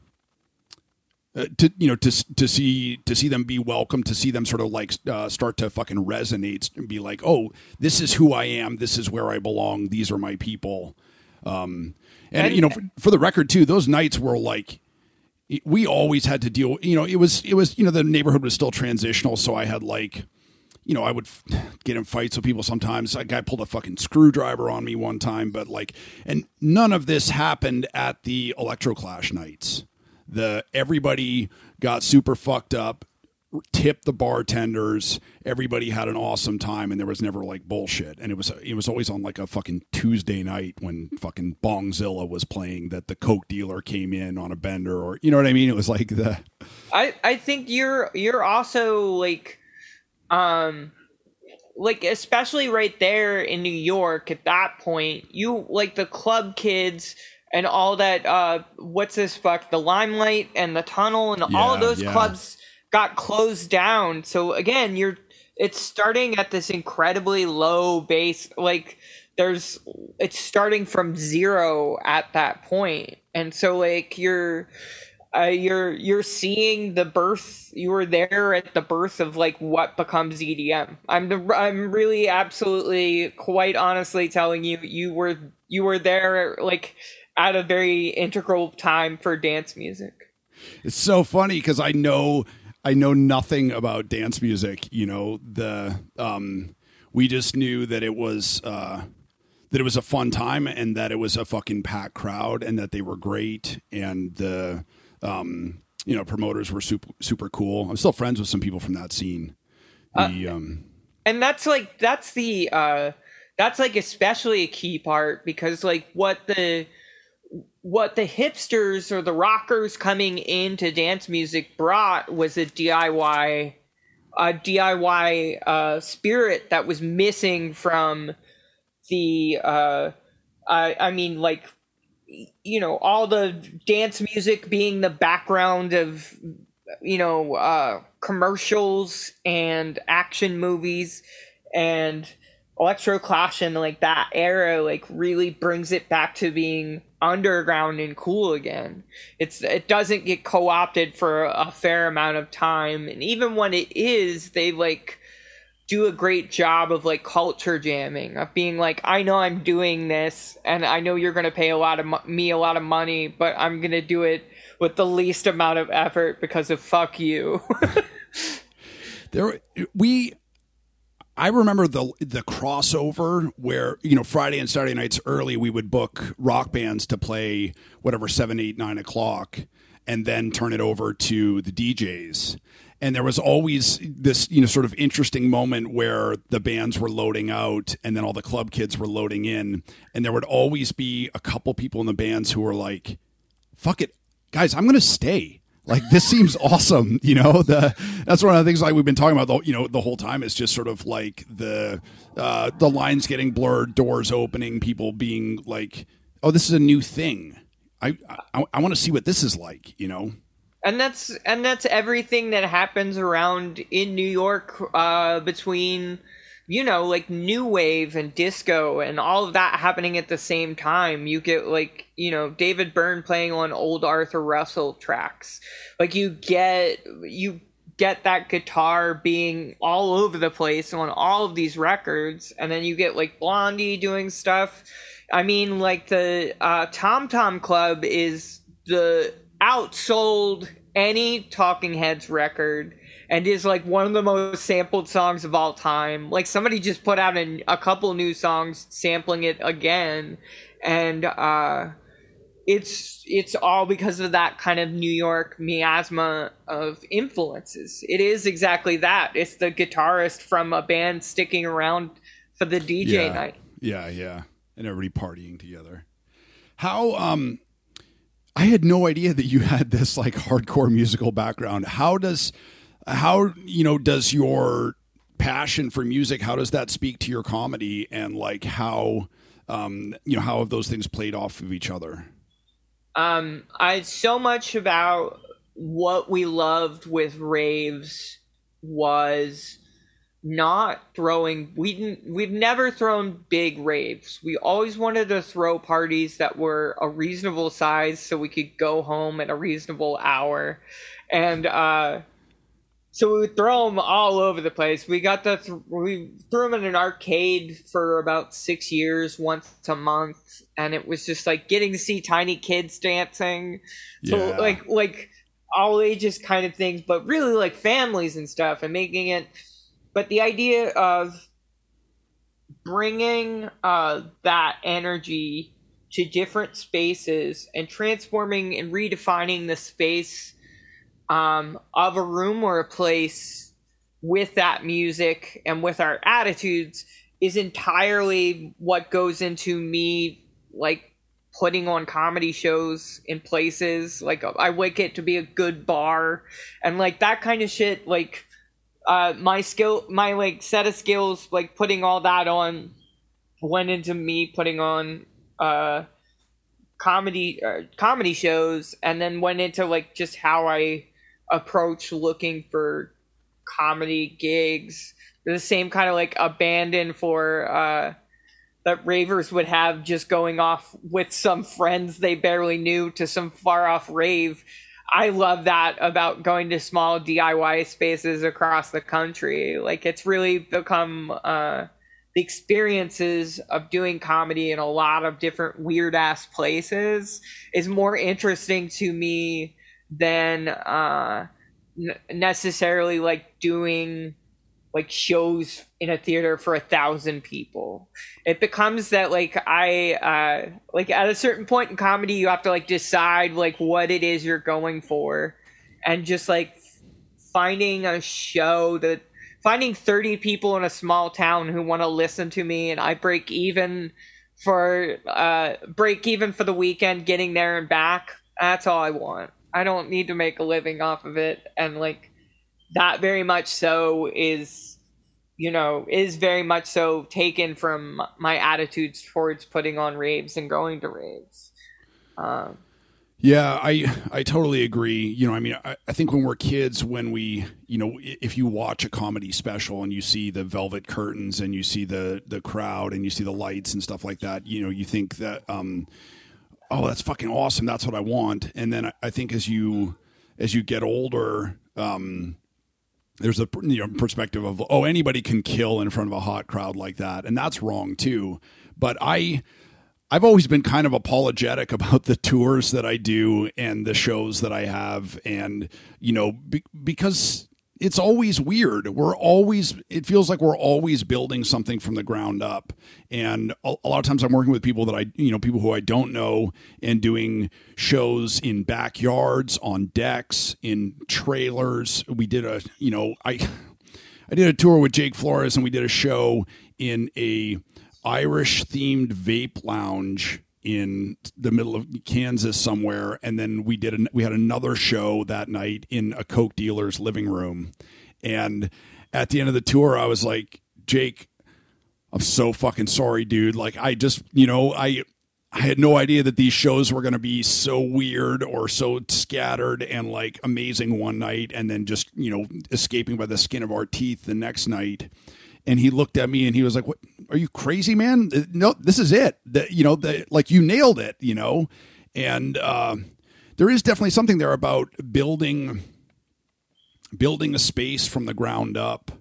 [SPEAKER 2] uh, to you know to to see to see them be welcome to see them sort of like uh, start to fucking resonate and be like oh this is who I am this is where I belong these are my people. Um, and, and you know for, for, the record too those nights were like we always had to deal you know it was it was you know the neighborhood was still transitional so I had like you know, I would f- get in fights with people sometimes. A guy pulled a fucking screwdriver on me one time, but like, and none of this happened at the Electroclash nights. The everybody got super fucked up, tipped the bartenders. Everybody had an awesome time, and there was never like bullshit. And it was it was always on like a fucking Tuesday night when fucking Bongzilla was playing. That the coke dealer came in on a bender, or you know what I mean. It was like the.
[SPEAKER 3] I I think you're you're also like um like especially right there in New York at that point, you like the club kids and all that uh what's this fuck the limelight and the tunnel and yeah, all of those yeah. clubs got closed down. So again, you're it's starting at this incredibly low base like there's it's starting from zero at that. And so like you're uh, you're you're seeing the birth. You were there at the birth of like what becomes EDM. I'm the, I'm really absolutely quite honestly telling you you were you were there like at a very integral time for dance music.
[SPEAKER 2] It's so funny because I know I know nothing about dance music. You know the um, we just knew that it was. Uh, that it was a fun time and that it was a fucking packed crowd and that they were great and the um, you know, promoters were super super cool. I'm still friends with some people from that scene. The, uh, um,
[SPEAKER 3] and that's like that's the uh, that's like especially a key part because like what the what the hipsters or the rockers coming into dance music brought was a DIY a DIY uh, spirit that was missing from the uh, I, I mean like you know all the dance music being the background of you know uh, commercials and action movies and electroclash and like that era like really brings it back to being underground and cool again. It's it doesn't get co-opted for a fair amount of time. And even when it is they like do a great job of like culture jamming of being like i know i'm doing this and i know you're going to pay a lot of mo- me a lot of money but i'm going to do it with the least amount of effort because of fuck you
[SPEAKER 2] there we I remember the the crossover where you know Friday and Saturday nights early we would book rock bands to play whatever seven eight nine o'clock and then turn it over to the DJs. And there was always this, you know, sort of interesting moment where the bands were loading out and then all the club kids were loading in. And there would always be a couple people in the bands who were like, fuck it, guys, I'm to stay. Like this seems awesome, you know. The that's one of the things like we've been talking about, the, you know, the whole time is just sort of like the uh, the lines getting blurred, doors opening, people being like, "Oh, this is a new thing. I I, I want to see what this is like," you know
[SPEAKER 3] and that's and that's everything that happens around in New York uh, between you know like new wave and disco and all of that happening at the same time. You get like you know David Byrne playing on old Arthur Russell tracks. Like you get you get that guitar being all over the place on all of these records, and then you get like Blondie doing stuff. I mean, like the uh, Tom Tom Club is the outsold any Talking Heads record and is like one of the most sampled songs of all time. Like somebody just put out a, a couple new songs sampling it again, and uh, it's it's all because of that kind of New York miasma of influences. It is exactly that. It's the guitarist from a band sticking around for the DJ
[SPEAKER 2] yeah.
[SPEAKER 3] night.
[SPEAKER 2] Yeah, yeah, and everybody partying together. How um I had no idea that you had this like hardcore musical background. How does how you know does your passion for music how does that speak to your comedy and like how um you know how have those things played off of each other?
[SPEAKER 3] Um I so much about what we loved with raves was not throwing we didn't we've never thrown big raves. We always wanted to throw parties that were a reasonable size so we could go home at a reasonable hour. And uh so we would throw them all over the place. We got the th- we threw them in an arcade for about six years once a month. And it was just like getting to see tiny kids dancing. So
[SPEAKER 2] Yeah.
[SPEAKER 3] like like all ages kind of things but really like families and stuff and making it but the idea of bringing uh, that energy to different spaces and transforming and redefining the space um, of a room or a place with that music and with our attitudes is entirely what goes into me like putting on comedy shows in places. Like i like it to be a good bar and like that kind of shit like uh my skill my like set of skills like putting all that on went into me putting on uh comedy uh, comedy shows and then went into like just how i approach looking for comedy gigs. The same kind of like abandon for uh that ravers would have just going off with some friends they barely knew to some far off rave I love that about going to small DIY spaces across the country. Like it's really become uh, the experiences of doing comedy in a lot of different weird ass places is more interesting to me than uh, n- necessarily like doing like shows in a theater for a thousand people. It becomes that like i uh like at a certain point in comedy you have to like decide like what it is you're going for. And just like finding a show that finding 30 people in a small town who want to listen to me and i break even for uh break even for the weekend getting there and back that's all i want. I don't need to make a living off of it. And like that very much so is you know is very much so taken from my attitudes towards putting on raves and going to raves um,
[SPEAKER 2] Yeah, I I totally agree. You know, I mean, I, I think when we're kids, when we, you know, if you watch a comedy special and you see the velvet curtains and you see the the crowd and you see the lights and stuff like that, you know, you think that, um, oh, that's fucking awesome. That's what I want. And then I, I think as you as you get older, um, there's a you know, perspective of oh anybody can kill in front of a hot crowd like that, and that's wrong too. But I I've always been kind of apologetic about the tours that I do and the shows that I have, and you know, be, because it's always weird. We're always it feels like we're always building something from the ground up. And a, a, lot of times I'm working with people that I you know people who I don't know and doing shows in backyards, on decks, in trailers. We did a you know I I did a tour with Jake Flores and we did a show in a Irish themed vape lounge in the middle of Kansas somewhere, and then we did an, we had another show that night in a coke dealer's living room, and at the end of the tour, I was like, Jake, I'm so fucking sorry, dude. Like I just you know I. I had no idea that these shows were going to be so weird or so scattered and like amazing one night and then just, you know, escaping by the skin of our teeth the next night and he looked at me and he was like, "What? Are you crazy, man? No, this is it. That you know, the, like you nailed it. You know." And uh, there is definitely something there about building building a space from the ground up.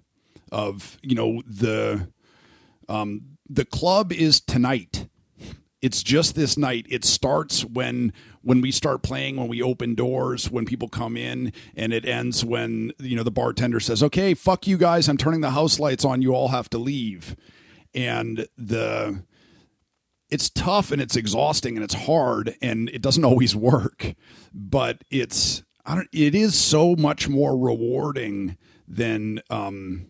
[SPEAKER 2] Of you know the um, the club is tonight. It's just this night. It starts when when we start playing, when we open doors, when people come in, and it ends when you know the bartender says, "Okay, fuck you guys, I'm turning the house lights on. You all have to leave." And the it's tough and it's exhausting and it's hard and it doesn't always work, but it's I don't. It is so much more rewarding than um,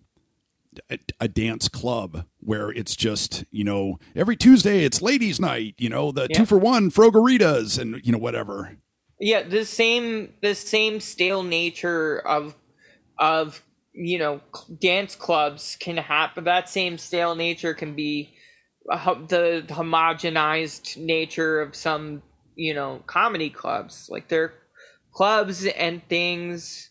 [SPEAKER 2] a, a, dance club where it's just you know every Tuesday it's ladies' night, you know the yeah. two for one frogaritas and you know whatever.
[SPEAKER 3] Yeah, the same the same stale nature of of you know dance clubs can happen. That same stale nature can be the homogenized nature of some you know comedy clubs. Like they're clubs and things.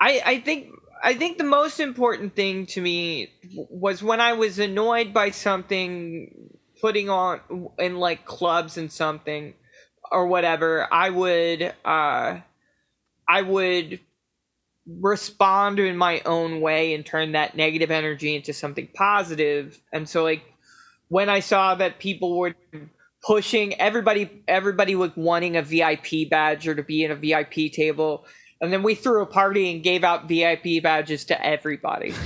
[SPEAKER 3] I I think I think the most important thing to me was when I was annoyed by something putting on in like clubs and something or whatever, I would uh I would respond in my own way and turn that negative energy into something positive. And so like when I saw that people were pushing everybody everybody was wanting a VIP badge or to be in a VIP table and then we threw a party and gave out VIP badges to everybody.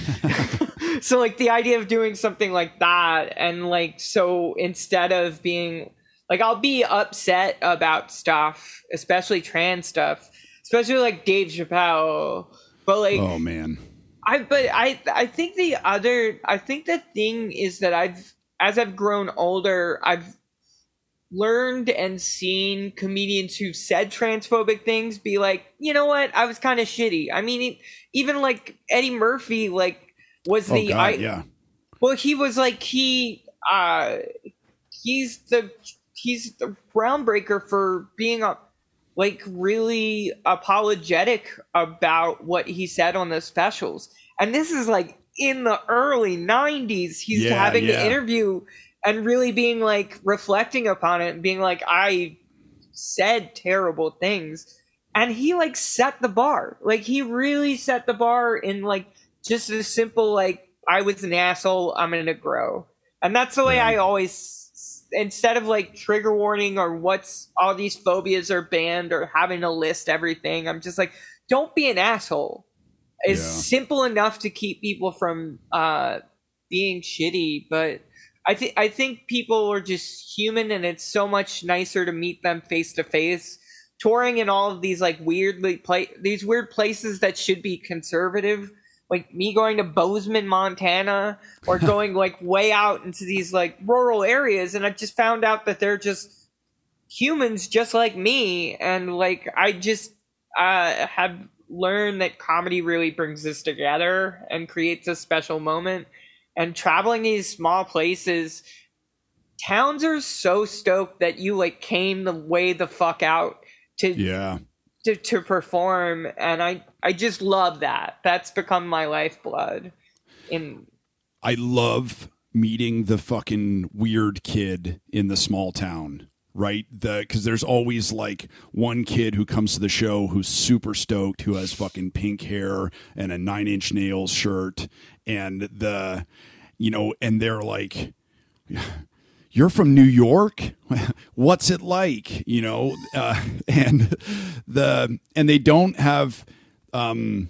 [SPEAKER 3] so like the idea of doing something like that and like so instead of being like I'll be upset about stuff, especially trans stuff, especially like Dave Chappelle. But like
[SPEAKER 2] Oh man.
[SPEAKER 3] I but I I think the other I think the thing is that I've as I've grown older, I've learned and seen comedians who've said transphobic things be like, you know what, I was kind of shitty. I mean, even like Eddie Murphy, like was
[SPEAKER 2] oh,
[SPEAKER 3] the
[SPEAKER 2] God,
[SPEAKER 3] I,
[SPEAKER 2] yeah.
[SPEAKER 3] Well, he was like he uh he's the he's the groundbreaker for being a like really apologetic about what he said on the specials. And this is like in the early 90s he's
[SPEAKER 2] yeah,
[SPEAKER 3] having
[SPEAKER 2] yeah.
[SPEAKER 3] an interview and really being like reflecting upon it and being like i said terrible things. And he like set the bar. Like he really set the bar in like just a simple like i was an asshole i'm gonna grow. And that's the way i always instead of like trigger warning or what's all these phobias are banned or having to list everything i'm just like don't be an asshole. It's yeah. simple enough to keep people from uh being shitty but I think I think people are just human, and it's so much nicer to meet them face to face. Touring in all of these like weirdly play these weird places that should be conservative, like me going to Bozeman, Montana, or going like way out into these like rural areas, and I just found out that they're just humans just like me, and like I just uh, have learned that comedy really brings us together and creates a special moment and traveling these small places towns are so stoked that you like came the way the fuck out to
[SPEAKER 2] yeah.
[SPEAKER 3] to, to perform and i i just love that. That's become my lifeblood in
[SPEAKER 2] i love meeting the fucking weird kid in the small town right the because there's always like one kid who comes to the show who's super stoked who has fucking pink hair and a nine inch nails shirt and the you know and they're like you're from New York. What's it like? You know, uh, and the and they don't have um,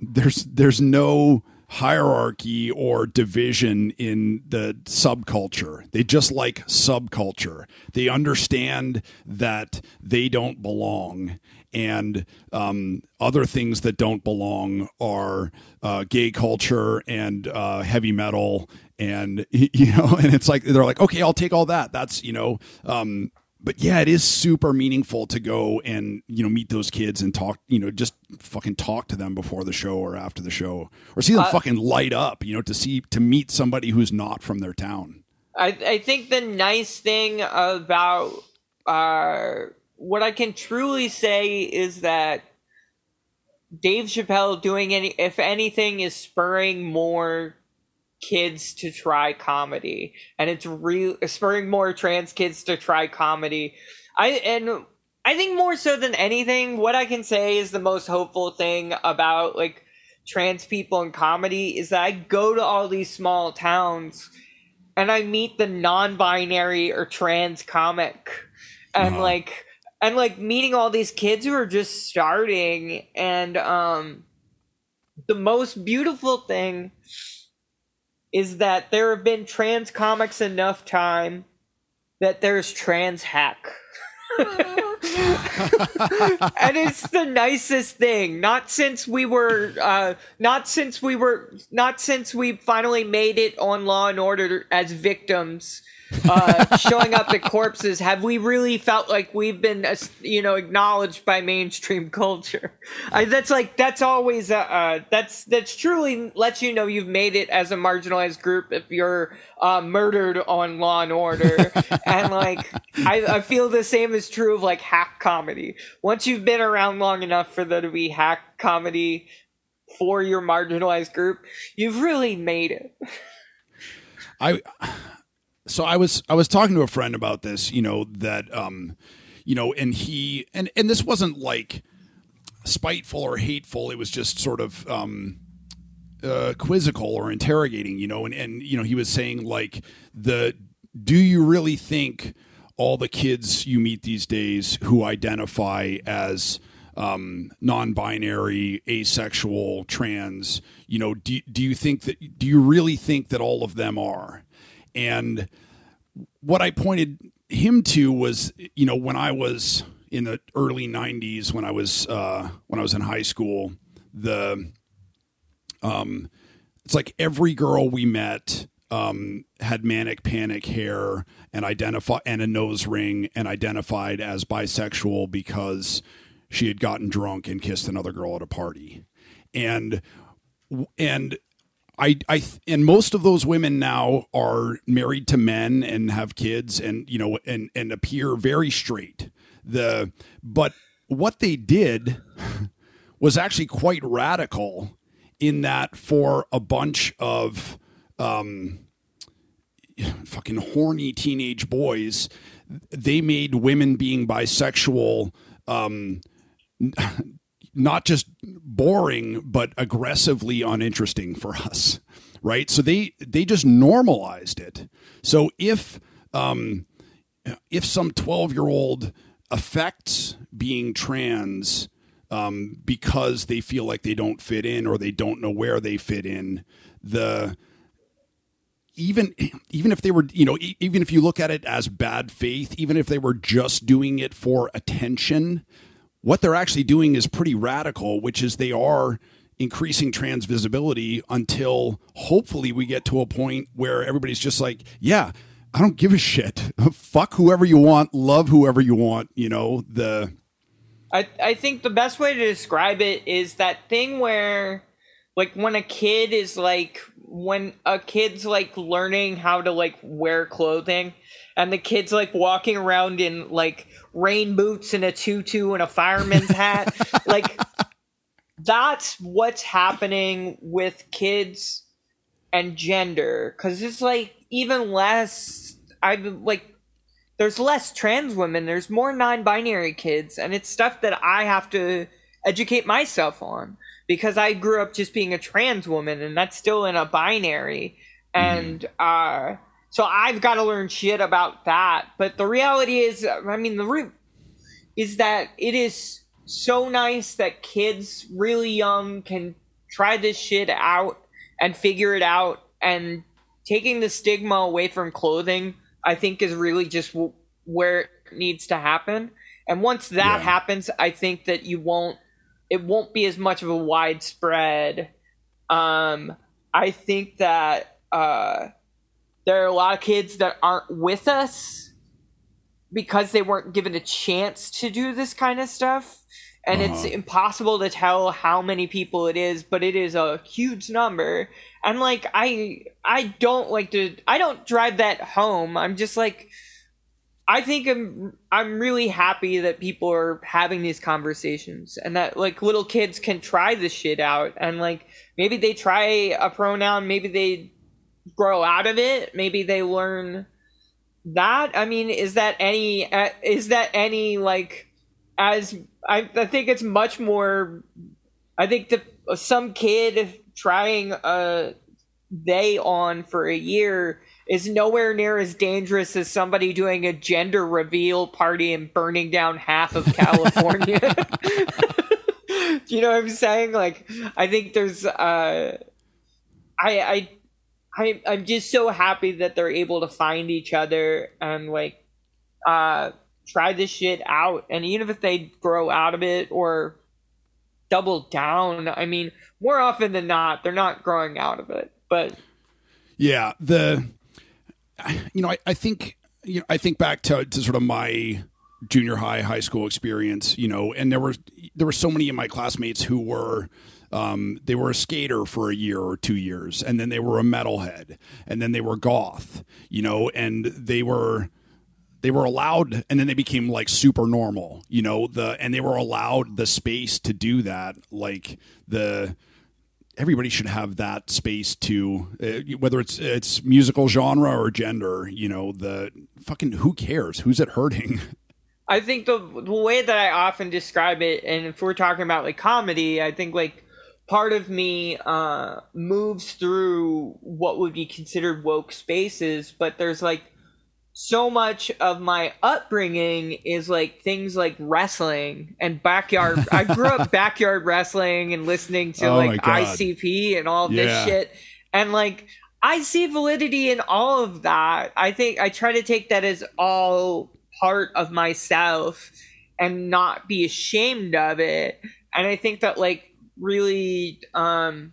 [SPEAKER 2] there's there's no hierarchy or division in the subculture. They just like subculture. They understand that they don't belong, and um, other things that don't belong are uh, gay culture and uh, heavy metal, and you know, and it's like they're like, okay, I'll take all that. That's you know, um, but yeah, it is super meaningful to go and you know meet those kids and talk. You know, just fucking talk to them before the show or after the show, or see them uh, fucking light up. You know, to see to meet somebody who's not from their town.
[SPEAKER 3] I I think the nice thing about uh, what I can truly say is that Dave Chappelle doing any, if anything, is spurring more kids to try comedy. And it's real spurring more trans kids to try comedy. I and i think more so than anything what i can say is the most hopeful thing about like trans people in comedy is that i go to all these small towns and i meet the non-binary or trans comic. And uh-huh. like and like meeting all these kids who are just starting and um the most beautiful thing is that there have been trans comics enough time that there's trans hack. and it's the nicest thing. Not since we were, uh, not since we were, not since we finally made it on Law and Order as victims uh, showing up at corpses, have we really felt like we've been, uh, you know, acknowledged by mainstream culture? I, that's like that's always uh, uh, that's that's truly lets you know you've made it as a marginalized group if you're uh, murdered on Law and Order, and like I, I feel the same is true of like hack comedy. Once you've been around long enough for there to be hack comedy for your marginalized group, you've really made it.
[SPEAKER 2] I so I was I was talking to a friend about this, you know, that um you know, and he and and this wasn't like spiteful or hateful, it was just sort of um uh, quizzical or interrogating, you know, and and you know, he was saying like the do you really think all the kids you meet these days who identify as um, non-binary, asexual, trans, you know, do, do you think that do you really think that all of them are? And what I pointed him to was, you know, when I was in the early '90s, when I was uh, when I was in high school, the um, it's like every girl we met um, had manic panic hair and identify and a nose ring and identified as bisexual because she had gotten drunk and kissed another girl at a party, and and I, I, and most of those women now are married to men and have kids, and you know, and and appear very straight. The but what they did was actually quite radical in that for a bunch of um, fucking horny teenage boys, they made women being bisexual um, not just boring but aggressively uninteresting for us right? So they they just normalized it. So if um if some 12 year old affects being trans um, because they feel like they don't fit in or they don't know where they fit in the even even if they were you know even if you look at it as bad faith even if they were just doing it for attention what they're actually doing is pretty radical, which is they are increasing trans visibility until hopefully we get to a point where everybody's just like, yeah, I don't give a shit. Fuck whoever you want, love whoever you want, you know, the
[SPEAKER 3] I I think the best way to describe it is that thing where like when a kid is like when a kid's like learning how to like wear clothing and the kid's like walking around in like rain boots and a tutu and a fireman's hat. like that's what's happening with kids and gender. Because it's like even less i like there's less trans women. There's more non-binary kids. And it's stuff that i have to educate myself on. Because i grew up just being a trans woman and that's still in a binary. And mm. uh so I've got to learn shit about that. But the reality is, I mean, the root is that it is so nice that kids really young can try this shit out and figure it out and taking the stigma away from clothing i think is really just w- where it needs to happen and once that
[SPEAKER 2] Yeah.
[SPEAKER 3] happens i think that you won't it won't be as much of a widespread um i think that uh there are a lot of kids that aren't with us because they weren't given a chance to do this kind of stuff. And it's
[SPEAKER 2] Uh-huh.
[SPEAKER 3] impossible to tell how many people it is but it is a huge number. And like i i don't like to i don't drive that home. I'm just like i think i'm i'm really happy that people are having these conversations and that like little kids can try this shit out. And like maybe they try a pronoun maybe they grow out of it. Maybe they learn that. I mean is that any uh, is that any like as I, I think it's much more i think that some kid trying a they on for a year is nowhere near as dangerous as somebody doing a gender reveal party and burning down half of california. Do you know what i'm saying? Like i think there's uh i i I, I'm just so happy that they're able to find each other and like uh try this shit out. And even if they grow out of it or double down i mean more often than not they're not growing out of it. But
[SPEAKER 2] Yeah, the you know, I, I think you know, I think back to, to sort of my junior high, high school experience, you know, and there were there were so many of my classmates who were um, they were a skater for a year or two years, and then they were a metalhead, and then they were goth, you know, and they were they were allowed and then they became like super normal you know the and they were allowed the space to do that like the everybody should have that space to uh, whether it's it's musical genre or gender you know the fucking who cares? Who's it hurting?
[SPEAKER 3] I think the the way that I often describe it, and if we're talking about like comedy, I think like part of me uh, moves through what would be considered woke spaces, but there's like so much of my upbringing is like things like wrestling and backyard. I grew up backyard wrestling and listening to
[SPEAKER 2] Oh
[SPEAKER 3] like. ICP and all
[SPEAKER 2] Yeah.
[SPEAKER 3] this shit, and like. I see validity in all of that. I think I try to take that as all part of myself and not be ashamed of it. And I think that like really um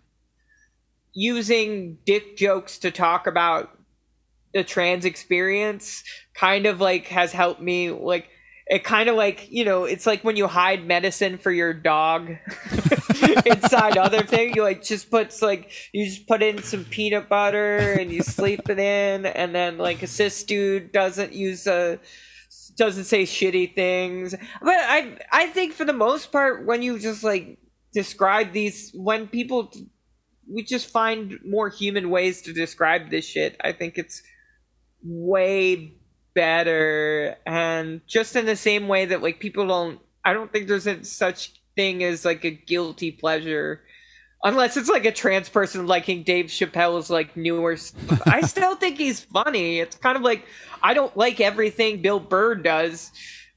[SPEAKER 3] using dick jokes to talk about the trans experience kind of like has helped me like it kind of like you know it's like when you hide medicine for your dog inside other thing you like just puts like you just put in some peanut butter and you sleep it in and then like a cis dude doesn't use a doesn't say shitty things. But i i think for the most part when you just like describe these when people we just find more human ways to describe this shit. I think it's way better and just in the same way that like people don't i don't think there's a such thing as like a guilty pleasure. Unless it's like a trans person liking dave chappelle's like newer stuff. I still think he's funny. It's kind of like i don't like everything bill burr does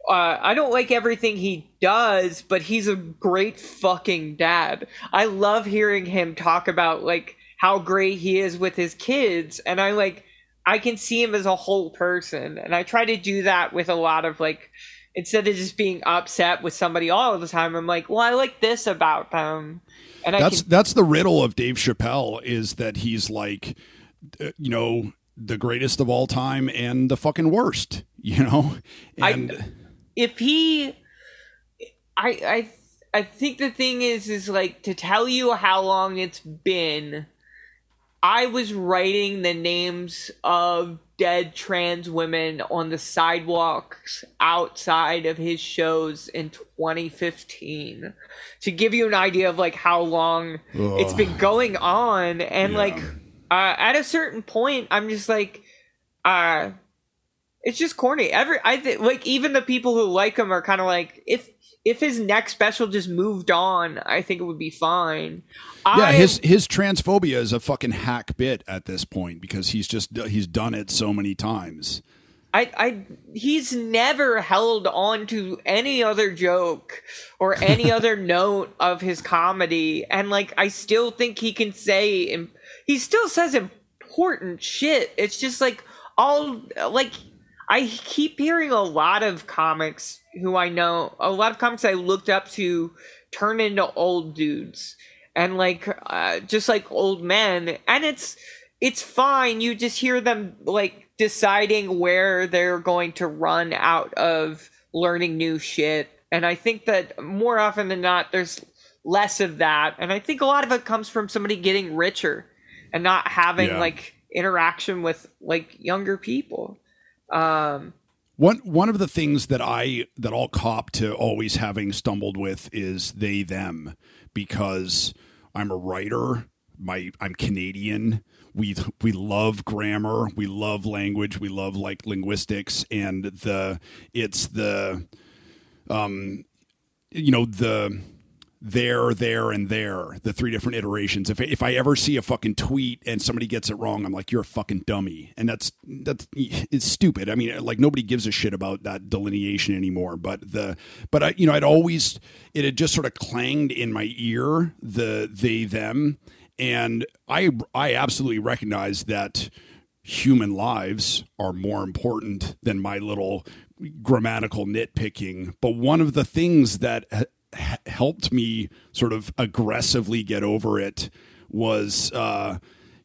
[SPEAKER 3] uh, I don't like everything he does, but he's a great fucking dad. I love hearing him talk about like how great he is with his kids, and I like I can see him as a whole person, and I try to do that with a lot of like instead of just being upset with somebody all the time. I'm like, well, I like this about them, and I
[SPEAKER 2] that's
[SPEAKER 3] can
[SPEAKER 2] that's the riddle of Dave Chappelle is that he's like uh, you know the greatest of all time and the fucking worst you know and
[SPEAKER 3] if he I I I think the thing is is like to tell you how long it's been I was writing the names of dead trans women on the sidewalks outside of his shows in 2015 to give you an idea of like how long it's been going on and
[SPEAKER 2] Yeah.
[SPEAKER 3] like uh, at a certain point i'm just like uh it's just corny. Every i think like even the people who like him are kind of like if if his next special just moved on i think it would be fine.
[SPEAKER 2] Yeah
[SPEAKER 3] I,
[SPEAKER 2] his his transphobia is a fucking hack bit at this point because he's just he's done it so many times.
[SPEAKER 3] I, I, he's never held on to any other joke or any other note of his comedy, and like I still think he can say, he still says important shit. It's just like all like I keep hearing a lot of comics who I know, a lot of comics I looked up to turn into old dudes and like uh, just like old men, and it's it's fine. You just hear them like deciding where they're going to run out of learning new shit. And I think that more often than not, there's less of that. And I think a lot of it comes from somebody getting richer and not having yeah. like interaction with like younger people. Um,
[SPEAKER 2] one one of the things that I that I'll cop to always having stumbled with is they them because I'm a writer. My I'm Canadian. We we love grammar. We love language. We love like linguistics and the it's the um you know the there, there, and there, the three different iterations. If if I ever see a fucking tweet and somebody gets it wrong, I'm like, you're a fucking dummy, and that's that's it's stupid. I mean, like nobody gives a shit about that delineation anymore. But the but I you know I'd always it had just sort of clanged in my ear the they them, and I I absolutely recognize that human lives are more important than my little grammatical nitpicking. But one of the things that helped me sort of aggressively get over it was uh,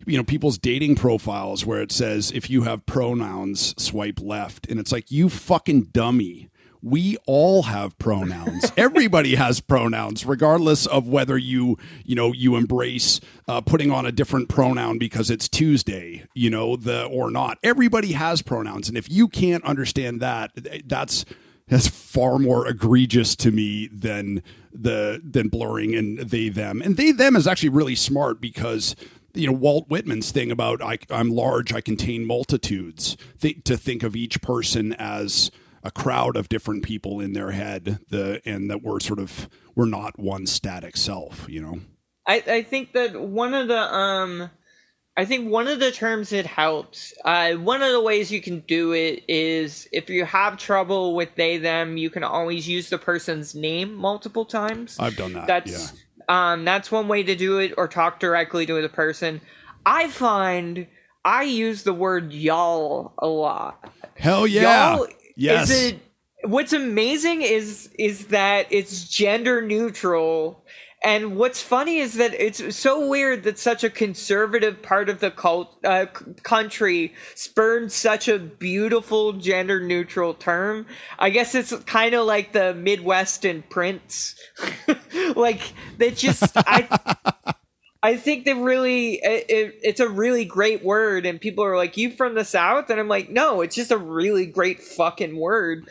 [SPEAKER 2] you know people's dating profiles where it says if you have pronouns swipe left. And it's like you fucking dummy. We all have pronouns. Everybody has pronouns regardless of whether you you know you embrace uh, putting on a different pronoun because it's tuesday you know the or not. Everybody has pronouns. And if you can't understand that that's that's far more egregious to me than the than blurring and they them and they them is actually really smart because you know Walt Whitman's thing about I, am large, I contain multitudes. Th- to think of each person as a crowd of different people in their head, the and that we're sort of we're not one static self. You know,
[SPEAKER 3] I I think that one of the um I think one of the terms it helps. Uh, one of the ways you can do it is if you have trouble with they them, you can always use the person's name multiple times.
[SPEAKER 2] I've done that.
[SPEAKER 3] That's
[SPEAKER 2] yeah.
[SPEAKER 3] um, that's one way to do it, or talk directly to the person. I find I use the word y'all a lot.
[SPEAKER 2] Hell yeah! Y'all yes.
[SPEAKER 3] Is it, what's amazing is is that it's gender neutral and what's funny is that it's so weird that such a conservative part of the cult uh, country spurned such a beautiful gender neutral term. I guess it's kind of like the Midwest and Prince. like they just I I think they really it, it's a really great word and people are like you from the south and I'm like no, it's just a really great fucking word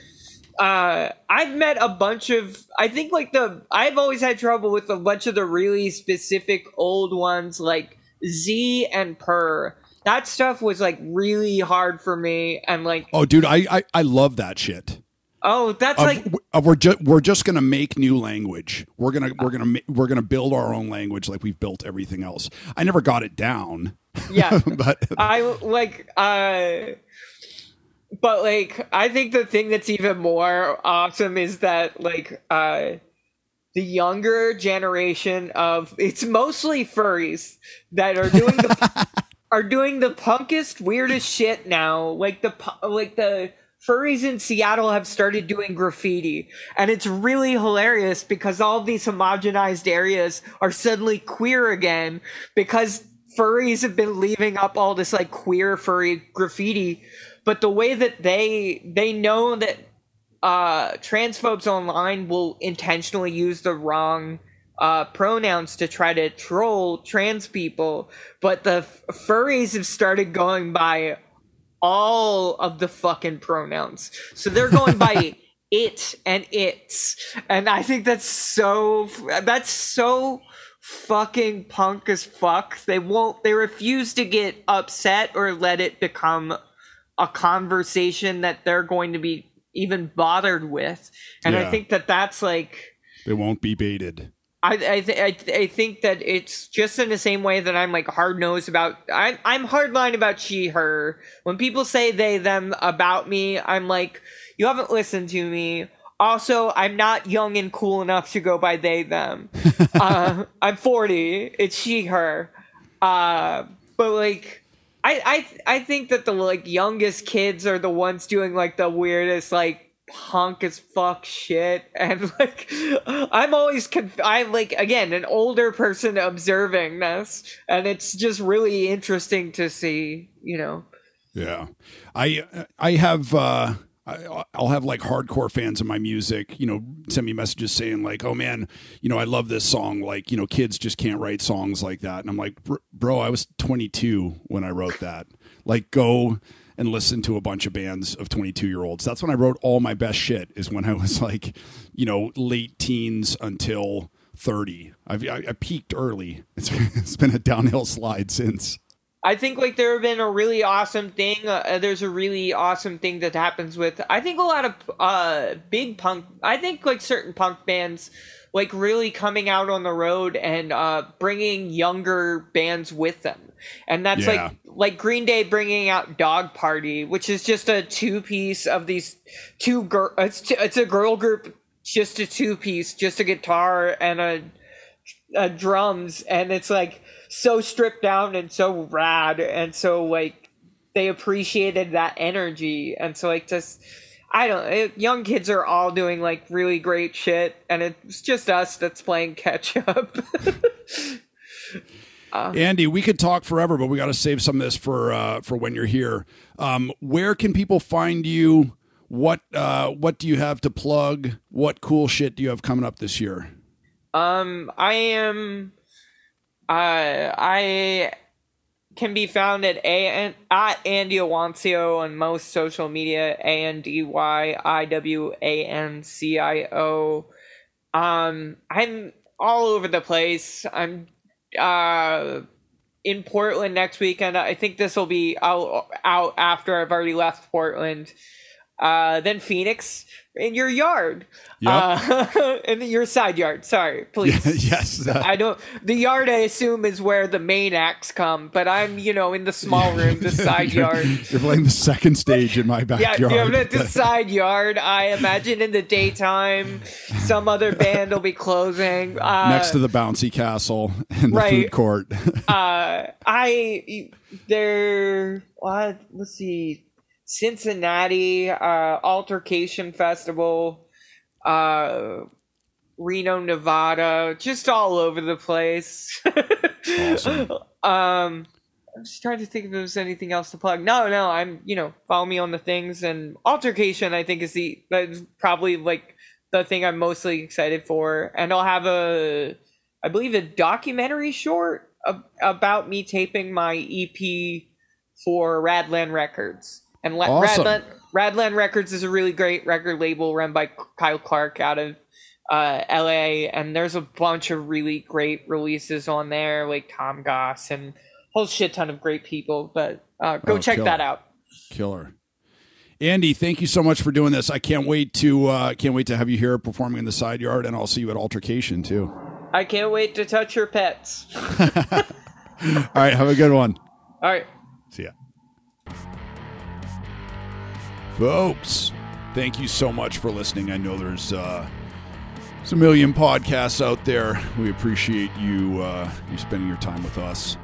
[SPEAKER 3] uh, I've met a bunch of. I think like the. I've always had trouble with a bunch of the really specific old ones like Z and Per. That stuff was like really hard for me, and like.
[SPEAKER 2] Oh, dude, I I, I love that shit.
[SPEAKER 3] Oh, that's uh, like
[SPEAKER 2] uh, we're just we're just gonna make new language. We're gonna we're gonna we're gonna build our own language like we've built everything else. I never got it down.
[SPEAKER 3] Yeah, but I like uh but like I think the thing that's even more awesome is that like uh the younger generation of it's mostly furries that are doing the are doing the punkest weirdest shit now. Like the like the furries in Seattle have started doing graffiti. And it's really hilarious because all these homogenized areas are suddenly queer again because furries have been leaving up all this like queer furry graffiti but the way that they they know that uh, transphobes online will intentionally use the wrong uh, pronouns to try to troll trans people, but the f- furries have started going by all of the fucking pronouns. So they're going by it and its, and I think that's so that's so fucking punk as fuck. They won't. They refuse to get upset or let it become a conversation that they're going to be even bothered with. And yeah. I think that that's like
[SPEAKER 2] they won't be baited.
[SPEAKER 3] I I, th- I, th- I think that it's just in the same way that I'm like hard nosed about I'm I'm hardline about she her. When people say they them about me, I'm like you haven't listened to me. Also, I'm not young and cool enough to go by they them. uh, I'm 40. It's she her. Uh, but like I I I think that the like youngest kids are the ones doing like the weirdest like punk as fuck shit and like i'm always conf- i'm like again an older person observing this and it's just really interesting to see you know
[SPEAKER 2] yeah i i have uh I, I'll have like hardcore fans of my music, you know, send me messages saying like, "Oh man, you know, I love this song." Like, you know, kids just can't write songs like that, and I'm like, "Bro, I was 22 when I wrote that. Like, go and listen to a bunch of bands of 22 year olds. That's when I wrote all my best shit. Is when I was like, you know, late teens until 30. I've, I, I peaked early. It's it's been a downhill slide since.
[SPEAKER 3] I think like there have been a really awesome thing. Uh, there's a really awesome thing that happens with. I think a lot of uh, big punk. I think like certain punk bands like really coming out on the road and uh, bringing younger bands with them and that's yeah. like like Green Day bringing out Dog Party, which is just a two piece of these two girl. It's, it's a girl group, just a two piece, just a guitar and a, a drums, and it's like so stripped down and so rad, and so like they appreciated that energy, and so like just. I don't. It, young kids are all doing like really great shit, and it's just us that's playing catch up.
[SPEAKER 2] Uh, Andy, we could talk forever, but we got to save some of this for uh, for when you're here. Um, where can people find you? What uh, what do you have to plug? What cool shit do you have coming up this year?
[SPEAKER 3] Um, I am. Uh, I can be found at a at Andy Iwancio on most social media. A N D Y I W A N C I O. Um, I'm all over the place. I'm uh, in Portland next weekend. I think this will be out out after I've already left Portland. Uh, then Phoenix in your yard, yep. uh, in your side yard. Sorry, please.
[SPEAKER 2] yes,
[SPEAKER 3] uh, I don't. The yard I assume is where the main acts come, but I'm you know in the small room, the side yard.
[SPEAKER 2] You're playing the second stage in my backyard.
[SPEAKER 3] Yeah, yeah the side yard. I imagine in the daytime, some other band will be closing uh,
[SPEAKER 2] next to the bouncy castle and the right. food court.
[SPEAKER 3] uh, I there. What? Let's see Cincinnati, uh, Altercation Festival, uh, Reno, Nevada, just all over the place. awesome. Um, I'm just trying to think if there's anything else to plug. No, no, I'm you know follow me on the things and altercation. I think is the probably like the thing I'm mostly excited for, and I'll have a I believe a documentary short about me taping my EP for Radland Records. And awesome. Radland, Radland Records is a really great record label run by Kyle Clark out of uh, LA. And there's a bunch of really great releases on there, like Tom Goss and a whole shit ton of great people. But uh, go oh, check killer. that out.
[SPEAKER 2] Killer. Andy, thank you so much for doing this. I can't wait to uh, can't wait to have you here performing in the side yard, and I'll see you at Altercation too.
[SPEAKER 3] I can't wait to touch your pets.
[SPEAKER 2] All right, have a good one.
[SPEAKER 3] All right.
[SPEAKER 2] See ya. Folks, thank you so much for listening. I know there's uh, a million podcasts out there. We appreciate you uh, you spending your time with us.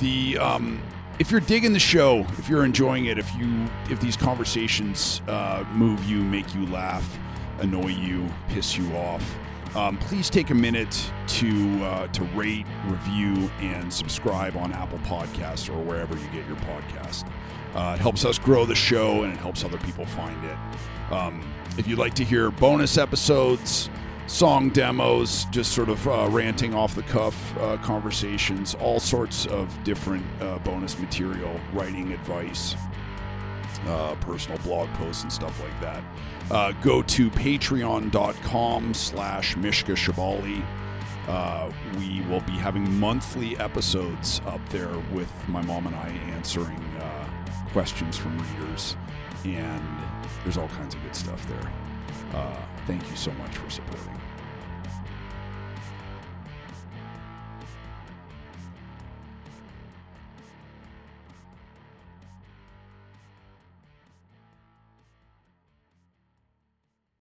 [SPEAKER 2] The um, if you're digging the show, if you're enjoying it, if you if these conversations uh, move you, make you laugh, annoy you, piss you off, um, please take a minute to uh, to rate, review, and subscribe on Apple Podcasts or wherever you get your podcast. Uh, it helps us grow the show and it helps other people find it. Um, if you'd like to hear bonus episodes, song demos, just sort of uh, ranting off the cuff uh, conversations, all sorts of different uh, bonus material, writing advice, uh, personal blog posts, and stuff like that. Uh, go to patreon.com slash Mishka Shubaly. Uh, we will be having monthly episodes up there with my mom and I answering questions from readers, and there's all kinds of good stuff there. Uh, thank you so much for supporting.